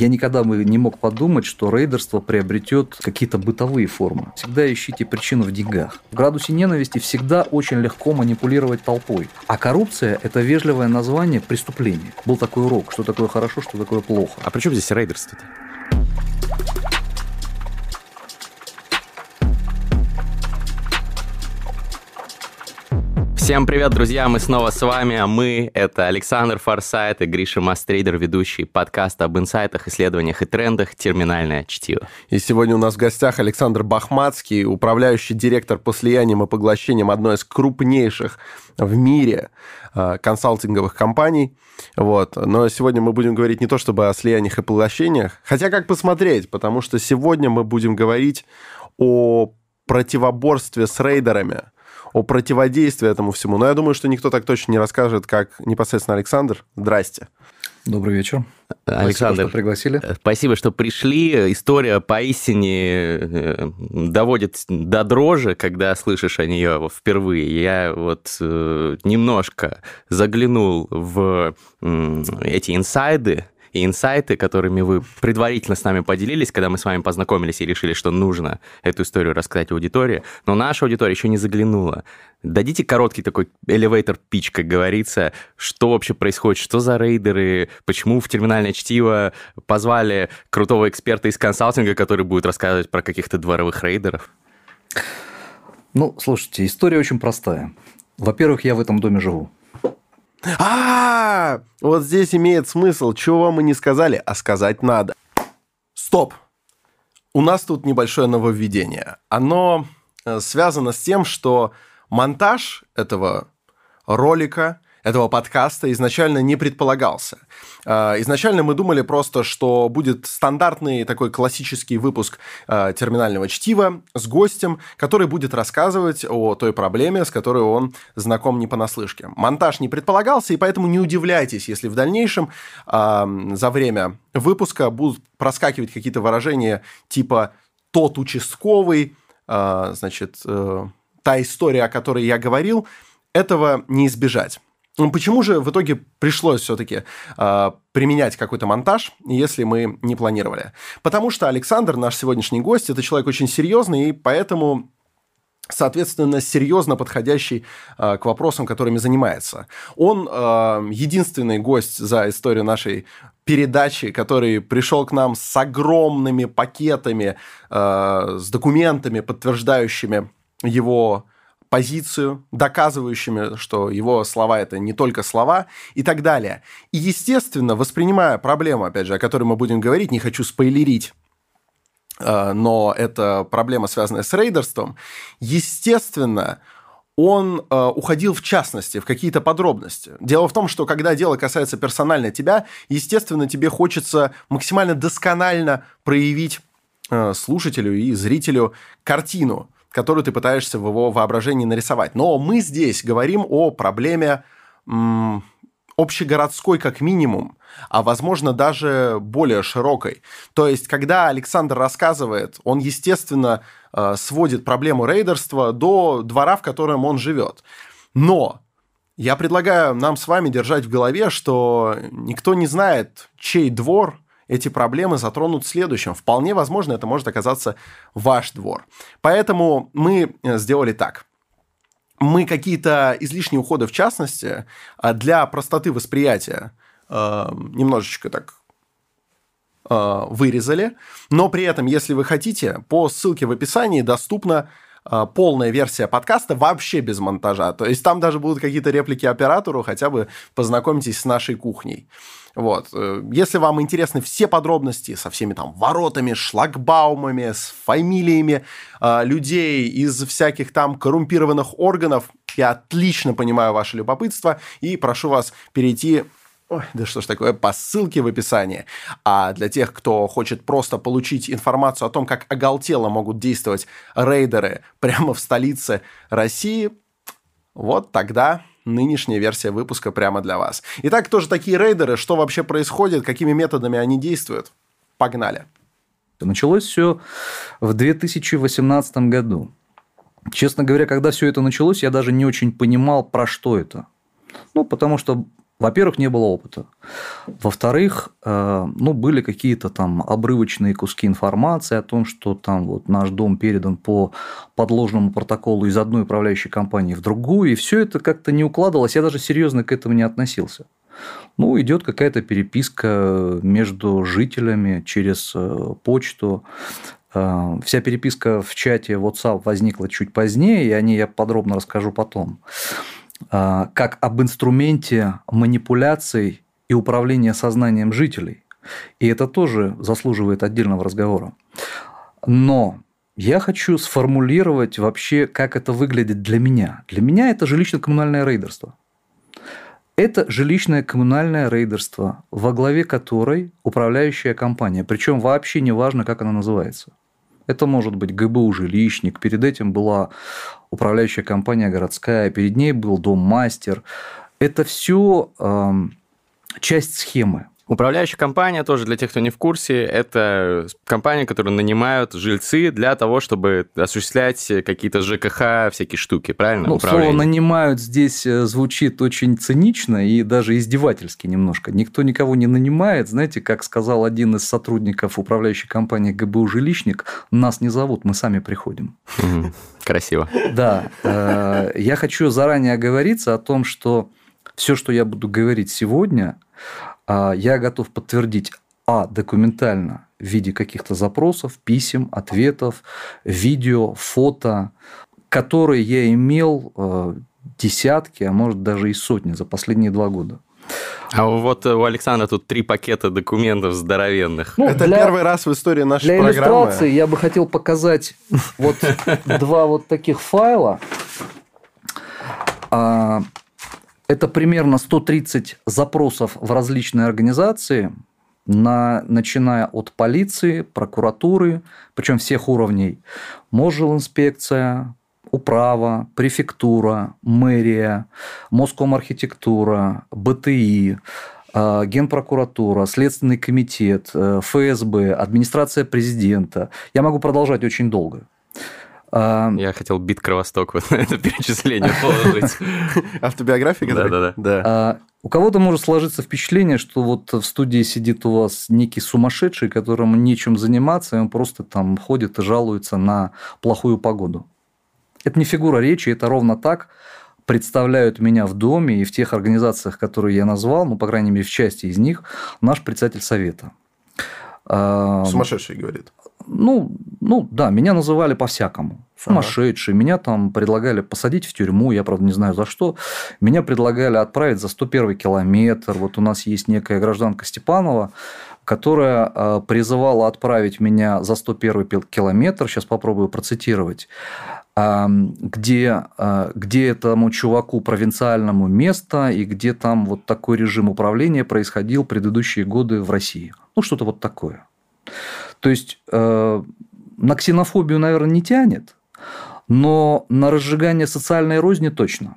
Я никогда бы не мог подумать, что рейдерство приобретет какие-то бытовые формы. Всегда ищите причину в деньгах. В градусе ненависти всегда очень легко манипулировать толпой. А коррупция – это вежливое название преступления. Был такой урок, что такое хорошо, что такое плохо. А при чем здесь рейдерство-то? Всем привет, друзья! Мы снова с вами, а мы — это Александр Форсайт и Гриша Мастрейдер, ведущий подкаста об инсайтах, исследованиях и трендах «Терминальное чтиво». И сегодня у нас в гостях Александр Бахматский, управляющий директор по слияниям и поглощениям одной из крупнейших в мире э, консалтинговых компаний. Вот. Но сегодня мы будем говорить не то чтобы о слияниях и поглощениях, хотя как посмотреть, потому что сегодня мы будем говорить о противоборстве с рейдерами – о противодействии этому всему. Но я думаю, что никто так точно не расскажет, как непосредственно Александр. Здрасте. Добрый вечер. Александр, спасибо, что пригласили. Э, спасибо, что пришли. История поистине э, доводит до дрожи, когда слышишь о нее впервые. Я вот э, немножко заглянул в эти инсайды, и инсайты, которыми вы предварительно с нами поделились, когда мы с вами познакомились и решили, что нужно эту историю рассказать аудитории, но наша аудитория еще не заглянула. Дадите короткий такой elevator pitch, как говорится, что вообще происходит, что за рейдеры, почему в терминальное чтиво позвали крутого эксперта из консалтинга, который будет рассказывать про каких-то дворовых рейдеров? Ну, слушайте, история очень простая. Во-первых, я в этом доме живу. А, вот здесь имеет смысл, чего мы не сказали, а сказать надо. Стоп. У нас тут небольшое нововведение. Оно э, связано с тем, что монтаж этого ролика этого подкаста изначально не предполагался. А, изначально мы думали просто, что будет стандартный такой классический выпуск а, терминального чтива с гостем, который будет рассказывать о той проблеме, с которой он знаком не понаслышке. Монтаж не предполагался, и поэтому не удивляйтесь, если в дальнейшем а, за время выпуска будут проскакивать какие-то выражения типа «тот участковый», значит, э, та история, о которой я говорил, этого не избежать. Ну, почему же в итоге пришлось все-таки э, а, применять какой-то монтаж, если мы не планировали? Потому что Александр, наш сегодняшний гость, это человек очень серьезный, и поэтому соответственно, серьезно подходящий э, к вопросам, которыми занимается. Он э, единственный гость за историю нашей передачи, который пришел к нам с огромными пакетами, э, с документами, подтверждающими его позицию, доказывающими, что его слова это не только слова и так далее. И, естественно, воспринимая проблему, опять же, о которой мы будем говорить, не хочу спойлерить, э, но это проблема, связанная с рейдерством, естественно, он э, уходил в частности, в какие-то подробности. Дело в том, что когда дело касается персонально тебя, естественно, тебе хочется максимально досконально проявить э, слушателю и зрителю картину которую ты пытаешься в его воображении нарисовать. Но мы здесь говорим о проблеме м, общегородской как минимум, а возможно даже более широкой. То есть, когда Александр рассказывает, он, естественно, э, сводит проблему рейдерства до двора, в котором он живет. Но я предлагаю нам с вами держать в голове, что никто не знает, чей двор – эти проблемы затронут в следующем. Вполне возможно, это может оказаться ваш двор. Поэтому мы э, сделали так мы какие-то излишние уходы, в частности, а, для простоты восприятия э, немножечко так э, вырезали. Но при этом, если вы хотите, по ссылке в описании доступна полная версия подкаста вообще без монтажа. То есть там даже будут какие-то реплики оператору, хотя бы познакомьтесь с нашей кухней. Вот. Э, если вам интересны все подробности со всеми там воротами, шлагбаумами, с фамилиями э, людей из всяких там коррумпированных органов, я отлично понимаю ваше любопытство и прошу вас перейти Ой, да что ж такое, по ссылке в описании. А для тех, кто хочет просто получить информацию о том, как оголтело могут действовать рейдеры прямо в столице России, вот тогда нынешняя версия выпуска прямо для вас. Итак, кто же такие рейдеры, что вообще происходит, какими методами они действуют? Погнали. Началось все в 2018 году. Честно говоря, когда все это началось, я даже не очень понимал, про что это. Ну, потому что Во-первых, не было опыта. Во-вторых, э, ну, были какие-то там обрывочные куски информации о том, что там вот наш дом передан по подложному протоколу из одной управляющей компании в другую, и все это как-то не укладывалось. Я даже серьезно к этому не относился. Ну, идет какая-то переписка между жителями через э, почту. Э, вся переписка в чате WhatsApp возникла чуть позднее, и о ней я подробно расскажу потом. А, как об инструменте манипуляций и управления сознанием жителей. И это тоже заслуживает отдельного разговора. Но я хочу сформулировать вообще, как это выглядит для меня. Для меня это жилищно-коммунальное рейдерство. Это жилищное коммунальное рейдерство, во главе которой управляющая компания. Причем вообще не важно, как она называется. Это может быть ГБУ «Жилищник», перед этим была управляющая компания городская, перед ней был дом-мастер. Это все э, часть схемы. Управляющая компания, тоже для тех, кто не в курсе, это компания, которую нанимают жильцы для того, чтобы осуществлять какие-то ЖКХ, всякие штуки, правильно? Ну, слово «нанимают» здесь э, звучит очень цинично и даже издевательски немножко. Никто никого не нанимает. Знаете, как сказал один из сотрудников управляющей компании ГБУ «Жилищник», нас не зовут, мы сами приходим. Красиво. Да. Э, я хочу заранее оговориться о том, что все, что я буду говорить сегодня – я готов подтвердить а. документально в виде каких-то запросов, писем, ответов, видео, фото, которые я имел э, десятки, а может даже и сотни за последние два года. А вот у Александра тут три пакета документов здоровенных. Ну, Это для, первый раз в истории нашей для программы. Для иллюстрации я бы хотел показать вот два вот таких файла. Это примерно 130 запросов в различные организации, на, начиная от полиции, прокуратуры, причем всех уровней, Можжилинспекция, управа, префектура, мэрия, Москомархитектура, БТИ, э, Генпрокуратура, Следственный комитет, э, ФСБ, администрация президента. Я могу продолжать очень долго. Я хотел бит Кровосток вот на это перечисление положить. Автобиография? Да-да-да. да. У кого-то может сложиться впечатление, что вот в студии сидит у вас некий сумасшедший, которому нечем заниматься, и он просто там ходит и жалуется на плохую погоду. Это не фигура речи, это ровно так представляют меня в доме и в тех организациях, которые я назвал, ну, по крайней мере, в части из них, наш председатель совета. Сумасшедший, говорит. Ну, ну да, меня называли по-всякому. Сумасшедший. Ага. Меня там предлагали посадить в тюрьму, я, правда, не знаю за что. Меня предлагали отправить за 101 километр. Вот у нас есть некая гражданка Степанова, которая э, призывала отправить меня за 101 километр, сейчас попробую процитировать, где, э, где этому чуваку провинциальному место и где там вот такой режим управления происходил предыдущие годы в России. Ну, что-то вот такое. То есть э, на ксенофобию, наверное, не тянет, но на разжигание социальной розни точно.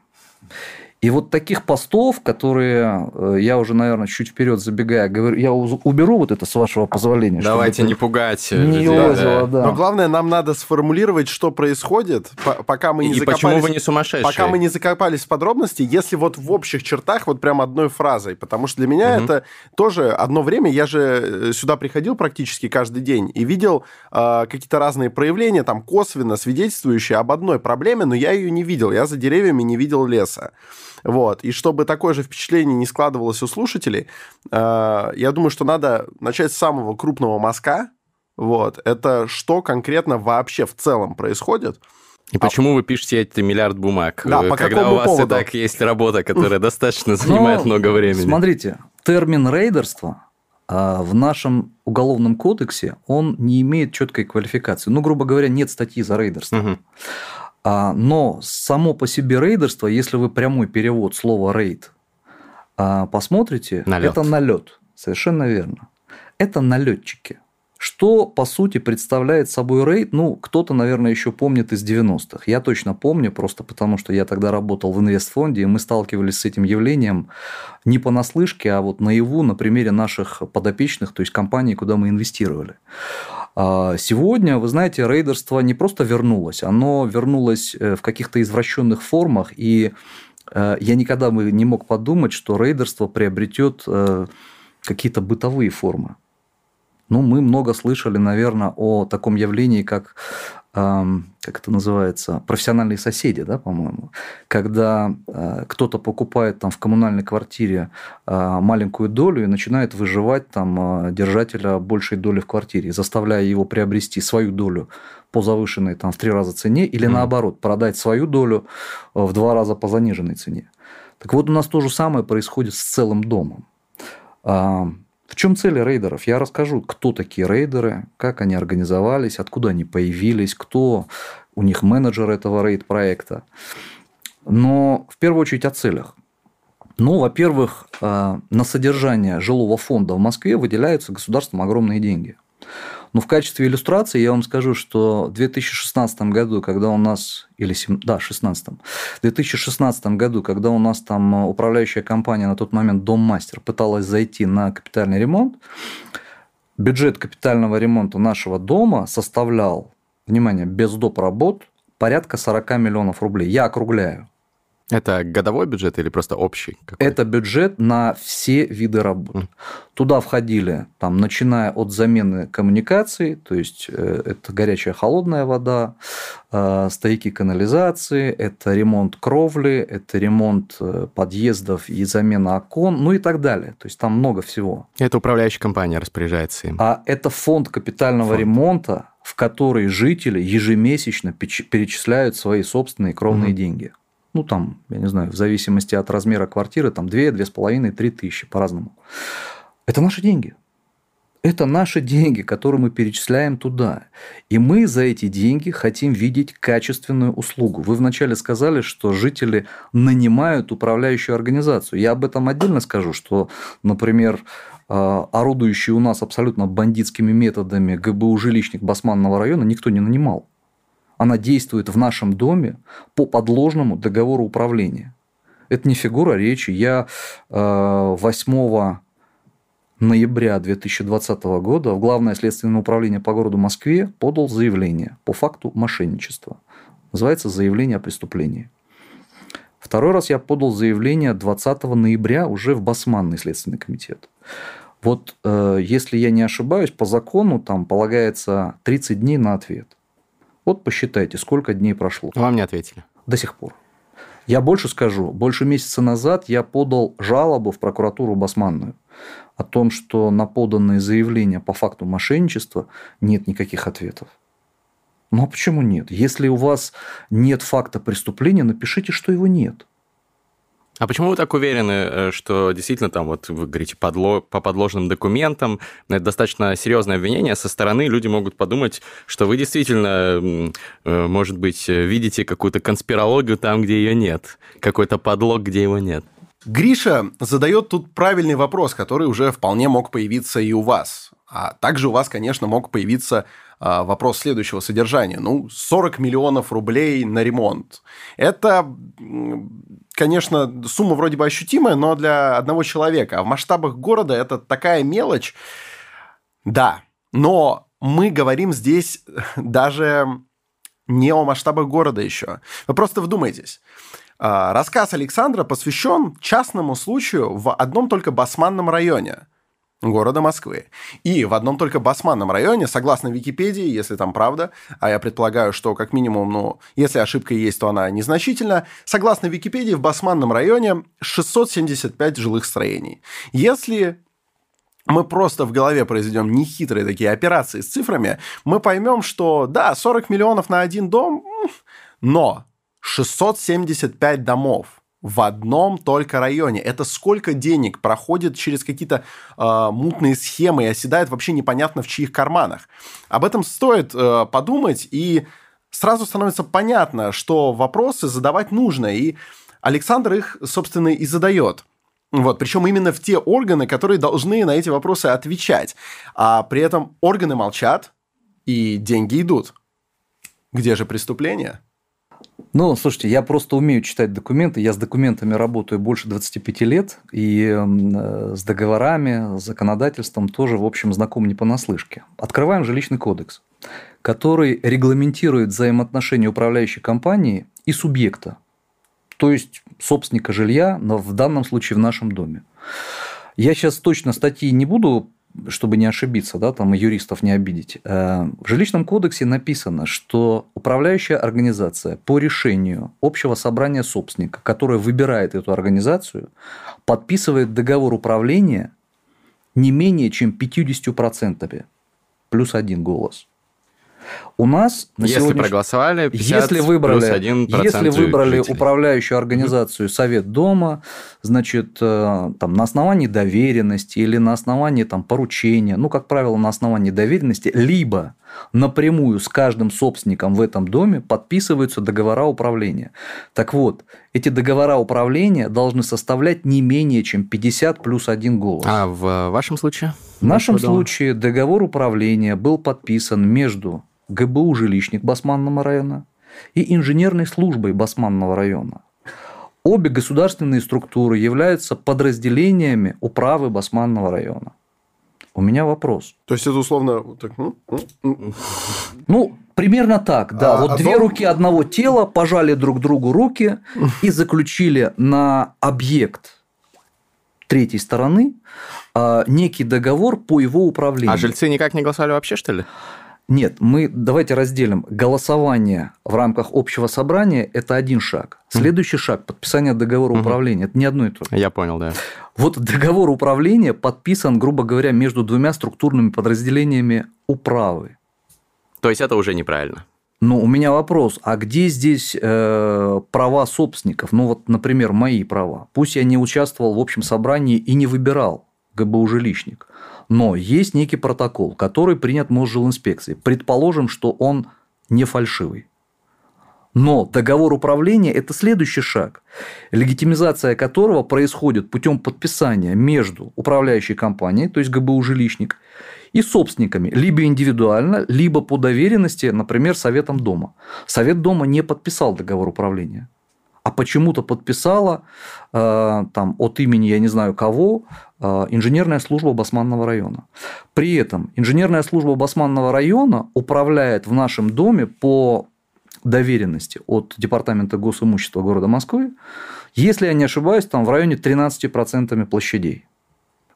И вот таких постов, которые э, я уже, наверное, чуть вперед забегая, говорю, я уберу вот это с вашего позволения. Давайте не пугать. Не лозило, да. Но главное, нам надо сформулировать, что происходит, пока мы не и закопались. почему вы не сумасшедшие? Пока мы не закопались в подробности, если вот в общих чертах вот прям одной фразой, потому что для меня угу. это тоже одно время, я же э, сюда приходил практически каждый день и видел э, какие-то разные проявления, там косвенно свидетельствующие об одной проблеме, но я ее не видел, я за деревьями не видел леса. Вот. И чтобы такое же впечатление не складывалось у слушателей, э, я думаю, что надо начать с самого крупного мазка. Вот. Это что конкретно вообще в целом происходит. И почему а... вы пишете эти миллиард бумаг, да, по когда у вас поводу? и так есть работа, которая достаточно занимает ну, много времени? Смотрите, термин рейдерство а, в нашем уголовном кодексе он не имеет четкой квалификации. Ну, грубо говоря, нет статьи за рейдерство. Угу. А, но само по себе рейдерство, если вы прямой перевод слова рейд а, посмотрите, налет. это налет. Совершенно верно. Это налетчики. Что, по сути, представляет собой рейд? Ну, кто-то, наверное, еще помнит из 90-х. Я точно помню, просто потому что я тогда работал в инвестфонде, и мы сталкивались с этим явлением не понаслышке, а вот наяву на примере наших подопечных, то есть компаний, куда мы инвестировали. А сегодня, вы знаете, рейдерство не просто вернулось, оно вернулось э, в каких-то извращенных формах, и э, я никогда бы не мог подумать, что рейдерство приобретет э, какие-то бытовые формы. Ну, мы много слышали, наверное, о таком явлении, как как это называется, профессиональные соседи, да, по-моему, когда э, кто-то покупает там в коммунальной квартире э, маленькую долю и начинает выживать там э, держателя большей доли в квартире, заставляя его приобрести свою долю по завышенной там в три раза цене или mm. наоборот продать свою долю в два раза по заниженной цене. Так вот у нас то же самое происходит с целым домом. В чем цель рейдеров? Я расскажу, кто такие рейдеры, как они организовались, откуда они появились, кто у них менеджер этого рейд-проекта. Но в первую очередь о целях. Ну, во-первых, э, на содержание жилого фонда в Москве выделяются государством огромные деньги. Но в качестве иллюстрации я вам скажу, что в 2016 году, когда у нас, или, да, 16 в 2016 году, когда у нас там э, управляющая компания на тот момент Доммастер пыталась зайти на капитальный ремонт, бюджет капитального ремонта нашего дома составлял, внимание, без доп. работ, порядка 40 миллионов рублей. Я округляю. Это годовой бюджет или просто общий? Какой? Это бюджет на все виды работ. Mm. Туда входили, там, начиная от замены коммуникаций, то есть э, это горячая холодная вода, э, стояки канализации, это ремонт кровли, это ремонт э, подъездов и замена окон, ну и так далее. То есть там много всего. Это управляющая компания распоряжается им. А это фонд капитального фонд. ремонта, в который жители ежемесячно перечисляют свои собственные кровные mm. деньги ну, там, я не знаю, в зависимости от размера квартиры, там 2, 2,5, 3 тысячи по-разному. Это наши деньги. Это наши деньги, которые мы перечисляем туда. И мы за эти деньги хотим видеть качественную услугу. Вы вначале сказали, что жители нанимают управляющую организацию. Я об этом отдельно скажу, что, например, а, орудующий у нас абсолютно бандитскими методами ГБУ жилищник Басманного района никто не нанимал она действует в нашем доме по подложному договору управления. Это не фигура речи. Я 8 э, ноября 2020 года в Главное следственное управление по городу Москве подал заявление по факту мошенничества. Называется заявление о преступлении. Второй раз я подал заявление 20 ноября уже в Басманный следственный комитет. Вот э, если я не ошибаюсь, по закону там полагается 30 дней на ответ. Вот посчитайте, сколько дней прошло. Вам не ответили. До сих пор. Я больше скажу. Больше месяца назад я подал жалобу в прокуратуру Басманную о том, что на поданные заявления по факту мошенничества нет никаких ответов. Ну а почему нет? Если у вас нет факта преступления, напишите, что его нет. А почему вы так уверены, э, что действительно там, вот вы говорите, подло, по подложным документам, это достаточно серьезное обвинение, со стороны люди могут подумать, что вы действительно, э, может быть, видите какую-то конспирологию там, где ее нет, какой-то подлог, где его нет. Гриша задает тут правильный вопрос, который уже вполне мог появиться и у вас. А также у вас, конечно, мог появиться а, вопрос следующего содержания. Ну, 40 миллионов рублей на ремонт. Это, конечно, сумма вроде бы ощутимая, но для одного человека. А в масштабах города это такая мелочь. Да, но мы говорим здесь даже не о масштабах города еще. Вы просто вдумайтесь. А, рассказ Александра посвящен частному случаю в одном только Басманном районе – города Москвы. И в одном только Басманном районе, согласно Википедии, если там правда, а я предполагаю, что как минимум, ну, если ошибка есть, то она незначительна, согласно Википедии, в Басманном районе 675 жилых строений. Если мы просто в голове произведем нехитрые такие операции с цифрами, мы поймем, что да, 40 миллионов на один дом, но 675 домов – в одном только районе. Это сколько денег проходит через какие-то э, мутные схемы и оседает вообще непонятно в чьих карманах. Об этом стоит э, подумать, и сразу становится понятно, что вопросы задавать нужно, и Александр их, собственно, и задает. Вот, причем именно в те органы, которые должны на эти вопросы отвечать. А при этом органы молчат, и деньги идут. Где же преступление? Ну, слушайте, я просто умею читать документы. Я с документами работаю больше 25 лет. И э, с договорами, с законодательством тоже, в общем, знаком не понаслышке. Открываем жилищный кодекс, который регламентирует взаимоотношения управляющей компании и субъекта. то есть собственника жилья, но в данном случае в нашем доме. Я сейчас точно статьи не буду чтобы не ошибиться, да, там и юристов не обидеть. Э, в жилищном кодексе написано, что управляющая организация по решению общего собрания собственника, которое выбирает эту организацию, подписывает договор управления не менее чем 50% плюс один голос. У нас на если сегодняш... проголосовали, 50 если выбрали, плюс 1 если выбрали жителей. управляющую организацию Совет Дома, значит, э, там, на основании доверенности или на основании там, поручения, ну, как правило, на основании доверенности, либо напрямую с каждым собственником в этом доме подписываются договора управления. Так вот, эти договора управления должны составлять не менее чем 50 плюс один голос. А в вашем случае? В нашем случае договор управления был подписан между ГБУ «Жилищник» Басманного района и инженерной службой Басманного района. Обе государственные структуры являются подразделениями управы Басманного района. У меня вопрос. То есть это условно так, ну, ну примерно так, да. А, вот одно... две руки одного тела пожали друг другу руки и заключили на объект третьей стороны а, некий договор по его управлению. А жильцы никак не голосовали вообще, что ли? Нет, мы давайте разделим. Голосование в рамках общего собрания – это один шаг. Следующий шаг – подписание договора управления. Это не одно и то же. Я понял, да. Вот договор управления подписан, грубо говоря, между двумя структурными подразделениями управы. То есть это уже неправильно. Ну, у меня вопрос, а где здесь э, права собственников? Ну, вот, например, мои права. Пусть я не участвовал в общем собрании и не выбирал ГБУ жилищник. Но есть некий протокол, который принят Мосжилинспекцией. Предположим, что он не фальшивый. Но договор управления – это следующий шаг, легитимизация которого происходит путем подписания между управляющей компанией, то есть ГБУ «Жилищник», и собственниками, либо индивидуально, либо по доверенности, например, Советом Дома. Совет Дома не подписал договор управления а почему-то подписала э, там, от имени, я не знаю кого, э, инженерная служба Басманного района. При этом инженерная служба Басманного района управляет в нашем доме по доверенности от Департамента госимущества города Москвы, если я не ошибаюсь, там в районе 13% площадей,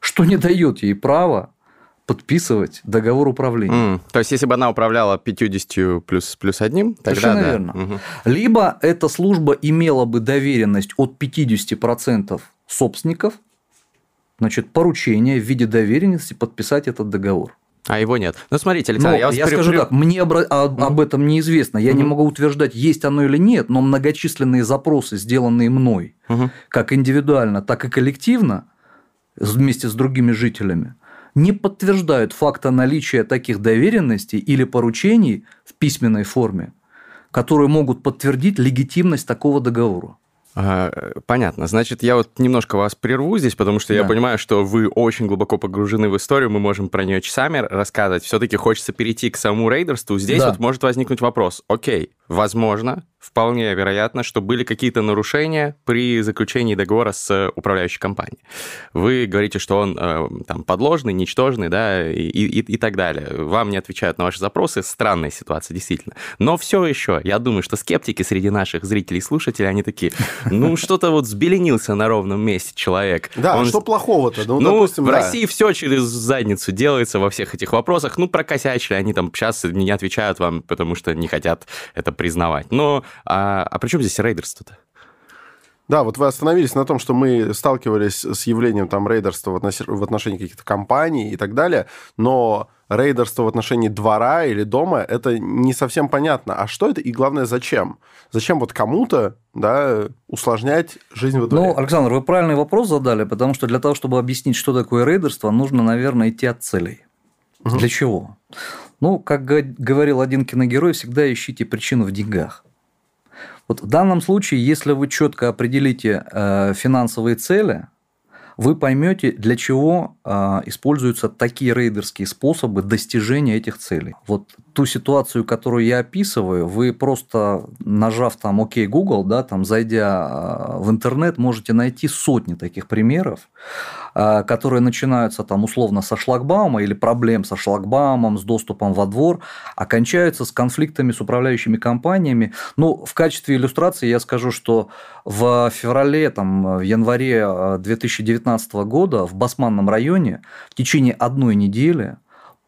что не дает ей права подписывать договор управления. Mm. То есть, если бы она управляла 50 плюс, плюс одним, тогда Совершенно да. верно. Угу. Либо эта служба имела бы доверенность от 50% собственников, значит, поручение в виде доверенности подписать этот договор. А его нет. Ну, смотрите, Александр, но, я, вас я скажу так, мне обра... mm об этом неизвестно. Я mm не могу утверждать, есть оно или нет, но многочисленные запросы, сделанные мной, mm как индивидуально, так и коллективно, вместе с другими жителями, не подтверждают факта наличия таких доверенностей или поручений в письменной форме, которые могут подтвердить легитимность такого договора. Понятно. Значит, я вот немножко вас прерву здесь, потому что да. я понимаю, что вы очень глубоко погружены в историю, мы можем про нее часами рассказывать. Все-таки хочется перейти к самому рейдерству. Здесь да. вот может возникнуть вопрос. Окей, возможно, вполне вероятно, что были какие-то нарушения при заключении договора с управляющей компанией. Вы говорите, что он э, там подложный, ничтожный, да, и, и, и так далее. Вам не отвечают на ваши запросы. Странная ситуация, действительно. Но все еще, я думаю, что скептики среди наших зрителей и слушателей, они такие, ну, что-то вот взбеленился на ровном месте человек. Да, он... что плохого-то? Ну, ну допустим, в да. России все через задницу делается во всех этих вопросах. Ну, прокосячили, они там сейчас не отвечают вам, потому что не хотят это признавать. Но а, а при чем здесь рейдерство-то? Да, вот вы остановились на том, что мы сталкивались с явлением там рейдерства в отношении каких-то компаний и так далее, но рейдерство в отношении двора или дома, это не совсем понятно. А что это и, главное, зачем? Зачем вот кому-то да, усложнять жизнь во дворе? Ну, Александр, вы правильный вопрос задали, потому что для того, чтобы объяснить, что такое рейдерство, нужно, наверное, идти от целей. Угу. Для чего? Ну, как говорил один киногерой, всегда ищите причину в деньгах. Вот в данном случае, если вы четко определите э, финансовые цели, вы поймете, для чего э, используются такие рейдерские способы достижения этих целей. Вот ту ситуацию, которую я описываю, вы просто нажав там ОК Google, да, там зайдя в интернет, можете найти сотни таких примеров, которые начинаются там условно со шлагбаума или проблем со шлагбаумом, с доступом во двор, окончаются с конфликтами с управляющими компаниями. Ну, в качестве иллюстрации я скажу, что в феврале, там, в январе 2019 года в Басманном районе в течение одной недели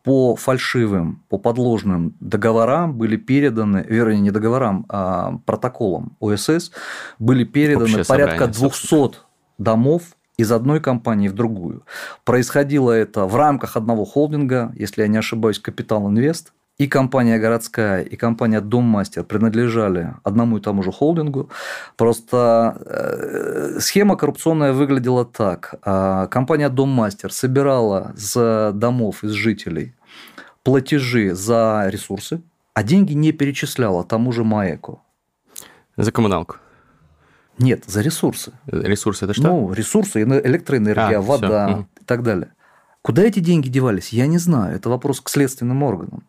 по фальшивым, по подложным договорам были переданы, вернее, не договорам, а протоколам ОСС были переданы порядка 200 домов из одной компании в другую. Происходило это в рамках одного холдинга, если я не ошибаюсь, Капитал Инвест. И компания городская, и компания Доммастер принадлежали одному и тому же холдингу. Просто э, схема коррупционная выглядела так. А, компания Доммастер собирала с домов, из жителей платежи за ресурсы, а деньги не перечисляла тому же МАЭКу. За коммуналку. Нет, за ресурсы. Ресурсы это что? Ну, ресурсы, электроэнергия, а, вода все. и так далее. Куда эти деньги девались, я не знаю. Это вопрос к следственным органам.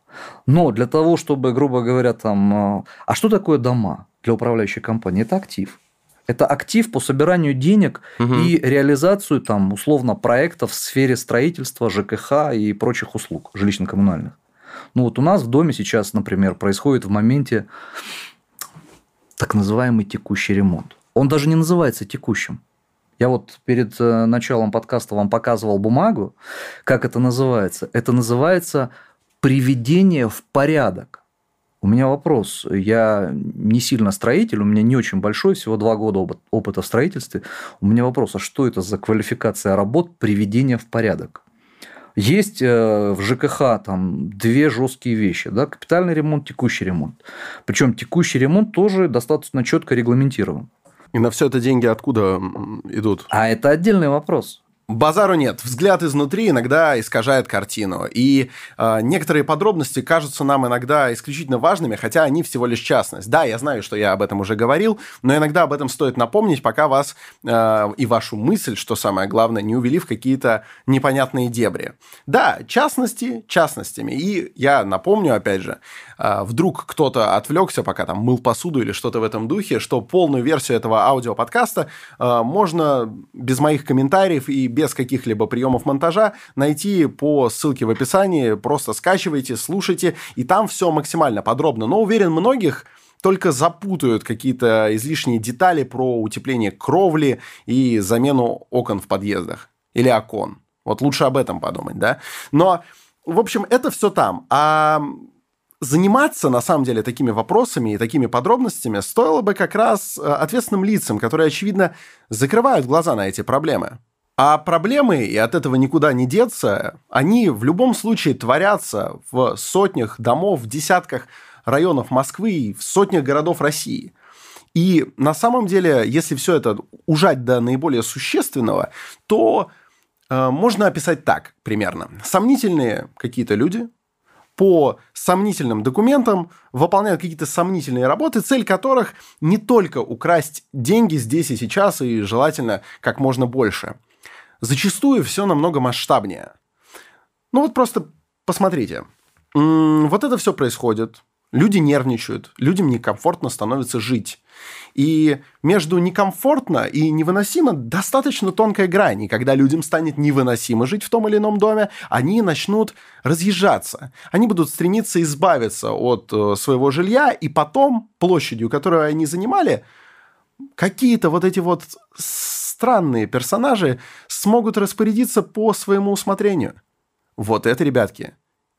Но для того, чтобы, грубо говоря, там... А, а что такое дома для управляющей компании? Это актив. Это актив по собиранию денег угу. и реализацию там условно проектов в сфере строительства, ЖКХ и прочих услуг жилищно-коммунальных. Ну вот у нас в доме сейчас, например, происходит в моменте так называемый текущий ремонт. Он даже не называется текущим. Я вот перед э, началом подкаста вам показывал бумагу, как это называется. Это называется приведение в порядок. У меня вопрос. Я не сильно строитель, у меня не очень большой, всего два года опыта в строительстве. У меня вопрос, а что это за квалификация работ приведения в порядок? Есть э, в ЖКХ там две жесткие вещи, да, капитальный ремонт, текущий ремонт. Причем текущий ремонт тоже достаточно четко регламентирован. И на все это деньги откуда идут? А это отдельный вопрос. Базару нет. Взгляд изнутри иногда искажает картину. И э, некоторые подробности кажутся нам иногда исключительно важными, хотя они всего лишь частность. Да, я знаю, что я об этом уже говорил, но иногда об этом стоит напомнить, пока вас э, и вашу мысль, что самое главное, не увели в какие-то непонятные дебри. Да, частности частностями. И я напомню, опять же, вдруг кто-то отвлекся, пока там мыл посуду или что-то в этом духе, что полную версию этого аудиоподкаста э, можно без моих комментариев и без каких-либо приемов монтажа найти по ссылке в описании. Просто скачивайте, слушайте, и там все максимально подробно. Но уверен, многих только запутают какие-то излишние детали про утепление кровли и замену окон в подъездах. Или окон. Вот лучше об этом подумать, да? Но, в общем, это все там. А заниматься, на самом деле, такими вопросами и такими подробностями стоило бы как раз э, ответственным лицам, которые, очевидно, закрывают глаза на эти проблемы. А проблемы, и от этого никуда не деться, они в любом случае творятся в сотнях домов, в десятках районов Москвы и в сотнях городов России. И на самом деле, если все это ужать до наиболее существенного, то э, можно описать так примерно. Сомнительные какие-то люди по сомнительным документам выполняют какие-то сомнительные работы, цель которых не только украсть деньги здесь и сейчас, и желательно как можно больше – Зачастую все намного масштабнее. Ну вот просто посмотрите. Вот это все происходит. Люди нервничают, людям некомфортно становится жить. И между некомфортно и невыносимо достаточно тонкая грань. И когда людям станет невыносимо жить в том или ином доме, они начнут разъезжаться. Они будут стремиться избавиться от э, своего жилья, и потом площадью, которую они занимали, какие-то вот эти вот странные персонажи смогут распорядиться по своему усмотрению. Вот это, ребятки,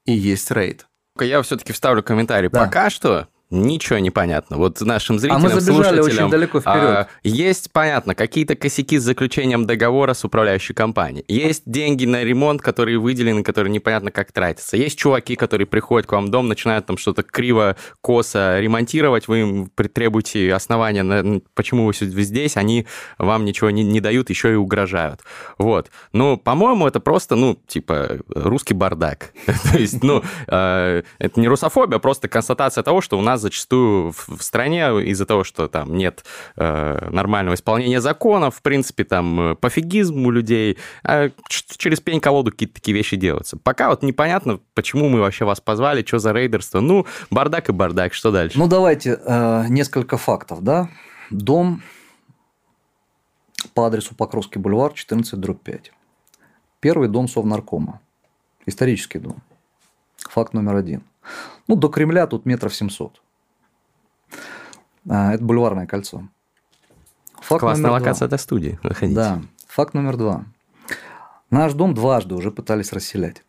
и есть рейд. Я все-таки вставлю комментарий. Да. Пока что ничего не понятно. Вот нашим зрителям, а мы забежали очень далеко вперед. А, есть, понятно, какие-то косяки с заключением договора с управляющей компанией. Есть деньги на ремонт, которые выделены, которые непонятно как тратятся. Есть чуваки, которые приходят к вам в дом, начинают там что-то криво, косо ремонтировать, вы им требуете основания, на, почему вы здесь, они вам ничего не, не дают, еще и угрожают. Вот. Ну, по-моему, это просто, ну, типа, русский бардак. То есть, ну, а, это не русофобия, а просто констатация того, что у нас нас зачастую в, в стране из-за того, что там нет э, нормального исполнения законов, в принципе, там э, пофигизм у людей, а через пень-колоду какие-то такие вещи делаются. Пока вот непонятно, почему мы вообще вас позвали, что за рейдерство. Ну, бардак и бардак, что дальше? Ну, давайте э, несколько фактов, да. Дом по адресу Покровский бульвар, 14, дробь 5. Первый дом Совнаркома. Исторический дом. Факт номер один. Ну, до Кремля тут метров 700. А, это бульварное кольцо. Факт Классная локация для студии. Заходите. Да. Факт номер два. Наш дом дважды уже пытались расселять.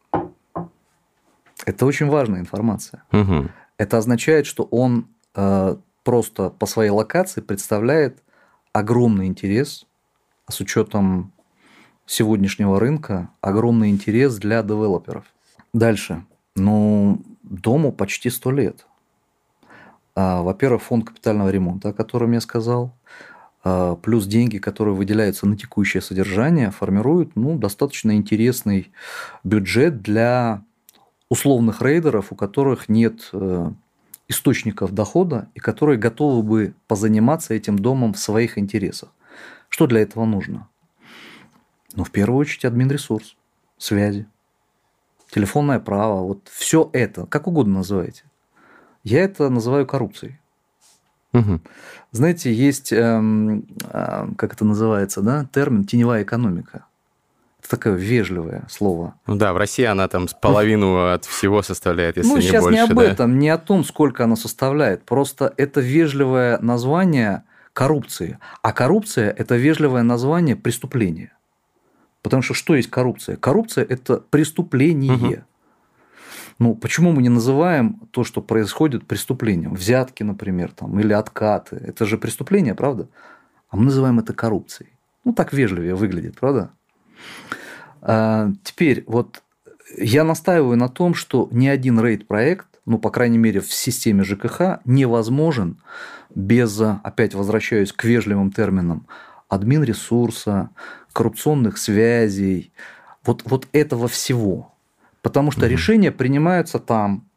Это очень важная информация. Угу. Это означает, что он э, просто по своей локации представляет огромный интерес, а с учетом сегодняшнего рынка, огромный интерес для девелоперов. Дальше. Ну, дому почти сто лет. А, во-первых, фонд капитального ремонта, о котором я сказал, а, плюс деньги, которые выделяются на текущее содержание, формируют ну, достаточно интересный бюджет для условных рейдеров, у которых нет э, источников дохода и которые готовы бы позаниматься этим домом в своих интересах. Что для этого нужно? Ну, в первую очередь, админ-ресурс, связи, телефонное право, вот все это, как угодно называйте. Я это называю коррупцией. Угу. Знаете, есть, эм, э, как это называется, да, термин теневая экономика. Это такое вежливое слово. Ну да, в России она там с половину от всего составляет, если ну, не сейчас больше. не об да? этом, не о том, сколько она составляет. Просто это вежливое название коррупции. А коррупция – это вежливое название преступления. Потому что что есть коррупция? Коррупция – это преступление. Угу. Ну, почему мы не называем то, что происходит, преступлением? Взятки, например, там, или откаты. Это же преступление, правда? А мы называем это коррупцией. Ну, так вежливее выглядит, правда? А, теперь, вот я настаиваю на том, что ни один рейд-проект, ну, по крайней мере, в системе ЖКХ, невозможен без, опять возвращаюсь к вежливым терминам, админ ресурса, коррупционных связей, вот, вот этого всего. Потому что угу. решения принимаются там.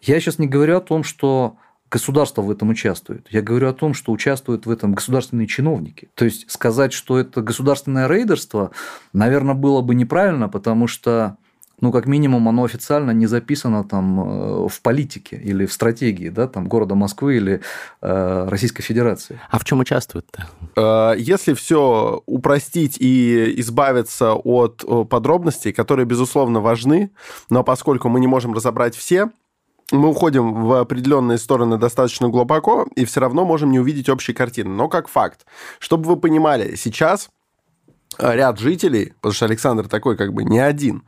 Я сейчас не говорю о том, что государство в этом участвует. Я говорю о том, что участвуют в этом государственные чиновники. То есть сказать, что это государственное рейдерство, наверное, было бы неправильно, потому что ну, как минимум, оно официально не записано там э, в политике или в стратегии, да, там, города Москвы или э, Российской Федерации. А в чем участвуют-то? Э, если все упростить и избавиться от подробностей, которые, безусловно, важны, но поскольку мы не можем разобрать все, мы уходим в определенные стороны достаточно глубоко и все равно можем не увидеть общей картины. Но как факт, чтобы вы понимали, сейчас ряд жителей, потому что Александр такой как бы не один,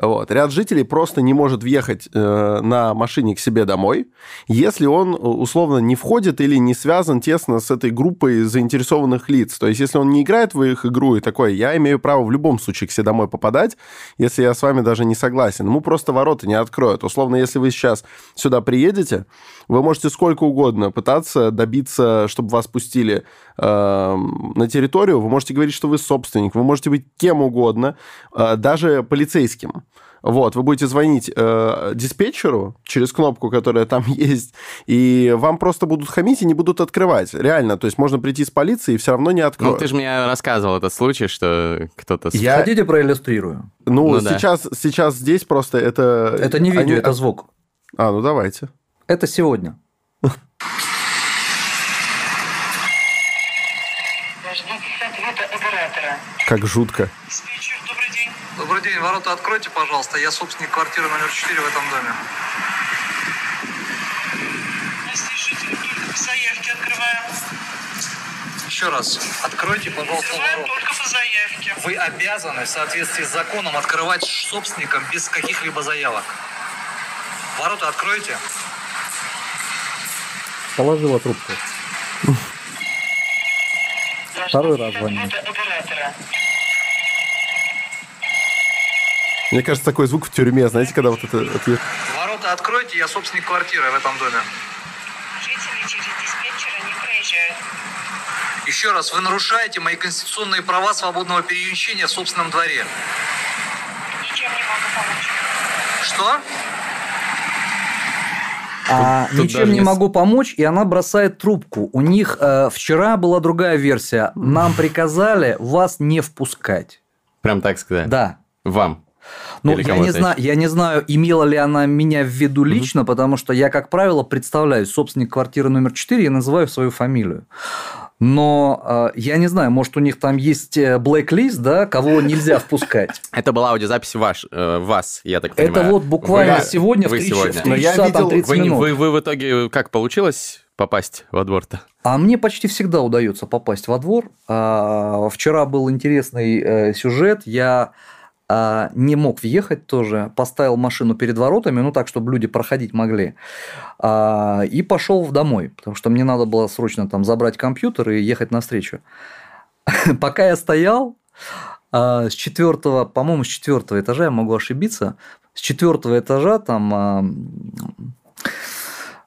вот, ряд жителей просто не может въехать э, на машине к себе домой, если он условно не входит или не связан тесно с этой группой заинтересованных лиц. То есть, если он не играет в их игру и такой, я имею право в любом случае к себе домой попадать, если я с вами даже не согласен. Ему просто ворота не откроют. Условно, если вы сейчас сюда приедете, вы можете сколько угодно пытаться добиться, чтобы вас пустили э, на территорию. Вы можете говорить, что вы собственник, вы можете быть кем угодно, э, даже полицейским. Вот, вы будете звонить э, диспетчеру через кнопку, которая там есть, и вам просто будут хамить и не будут открывать. Реально, то есть можно прийти с полиции и все равно не откроют. Ну, ты же мне рассказывал этот случай, что кто-то... Я... Хотите проиллюстрирую? Ну, ну сейчас, да. сейчас здесь просто это... Это не видео, Они... это звук. А, ну давайте. Это сегодня. Как жутко. добрый день. Добрый день. Ворота откройте, пожалуйста. Я собственник квартиры номер 4 в этом доме. Разрешите, только по заявке открываем. Еще раз, откройте, пожалуйста, Открываем ворота. только по заявке. Вы обязаны в соответствии с законом открывать собственникам без каких-либо заявок. Ворота откройте. Положила трубку. Второй раз звоню. Мне кажется, такой звук в тюрьме, знаете, когда вот это... это... Ворота откройте, я собственник квартиры в этом доме. Жители через диспетчера не проезжают. Еще раз, вы нарушаете мои конституционные права свободного перемещения в собственном дворе. Ничем не могу помочь. Что? А Тут- ничем не не могу помочь, и она бросает трубку. У них э, вчера была другая версия. Нам приказали вас не впускать. Прям так сказать. Да. Вам. Ну, я не, знаю, я не знаю, имела ли она меня в виду лично, потому что я, как правило, представляюсь собственник квартиры номер 4 и называю свою фамилию. Но э, я не знаю, может, у них там есть э, blacklist, да, кого нельзя впускать. Это была аудиозапись ваш, э, вас, я так Это понимаю. вот буквально Вы- сегодня в вы 3, сегодня. Но я часа видел- там 30 Вы, не- минут. вы, вы в итоге как получилось попасть во двор-то? А мне почти всегда удается попасть во двор. А, Вчера был интересный э, сюжет. Я а, не мог въехать тоже. Поставил машину перед воротами, ну так, чтобы люди проходить могли. А, И пошел домой, потому что мне надо было срочно там забрать компьютер и ехать навстречу. Пока я стоял, а, с четвертого, по-моему, с четвертого этажа, я могу ошибиться, с четвертого этажа там а,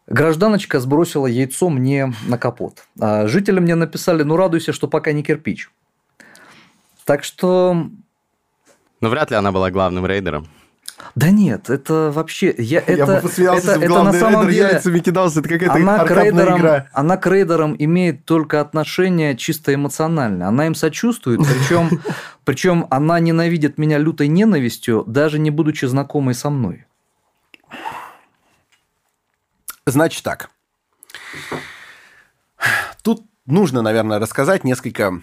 Гражданочка сбросила яйцо мне на капот. Жители мне написали, ну радуйся, что пока не кирпич. Так что, Ну, вряд ли она была главным рейдером. да нет, это вообще, я, это, Я бы посмеялся, это, это на самом рейдер деле, яйцами кидался. Это какая-то она к, рейдерам, игра. она к рейдерам имеет только отношение чисто эмоциональное. Она им сочувствует, причем, причем она ненавидит меня лютой ненавистью, даже не будучи знакомой со мной. Значит так. Тут нужно, наверное, рассказать несколько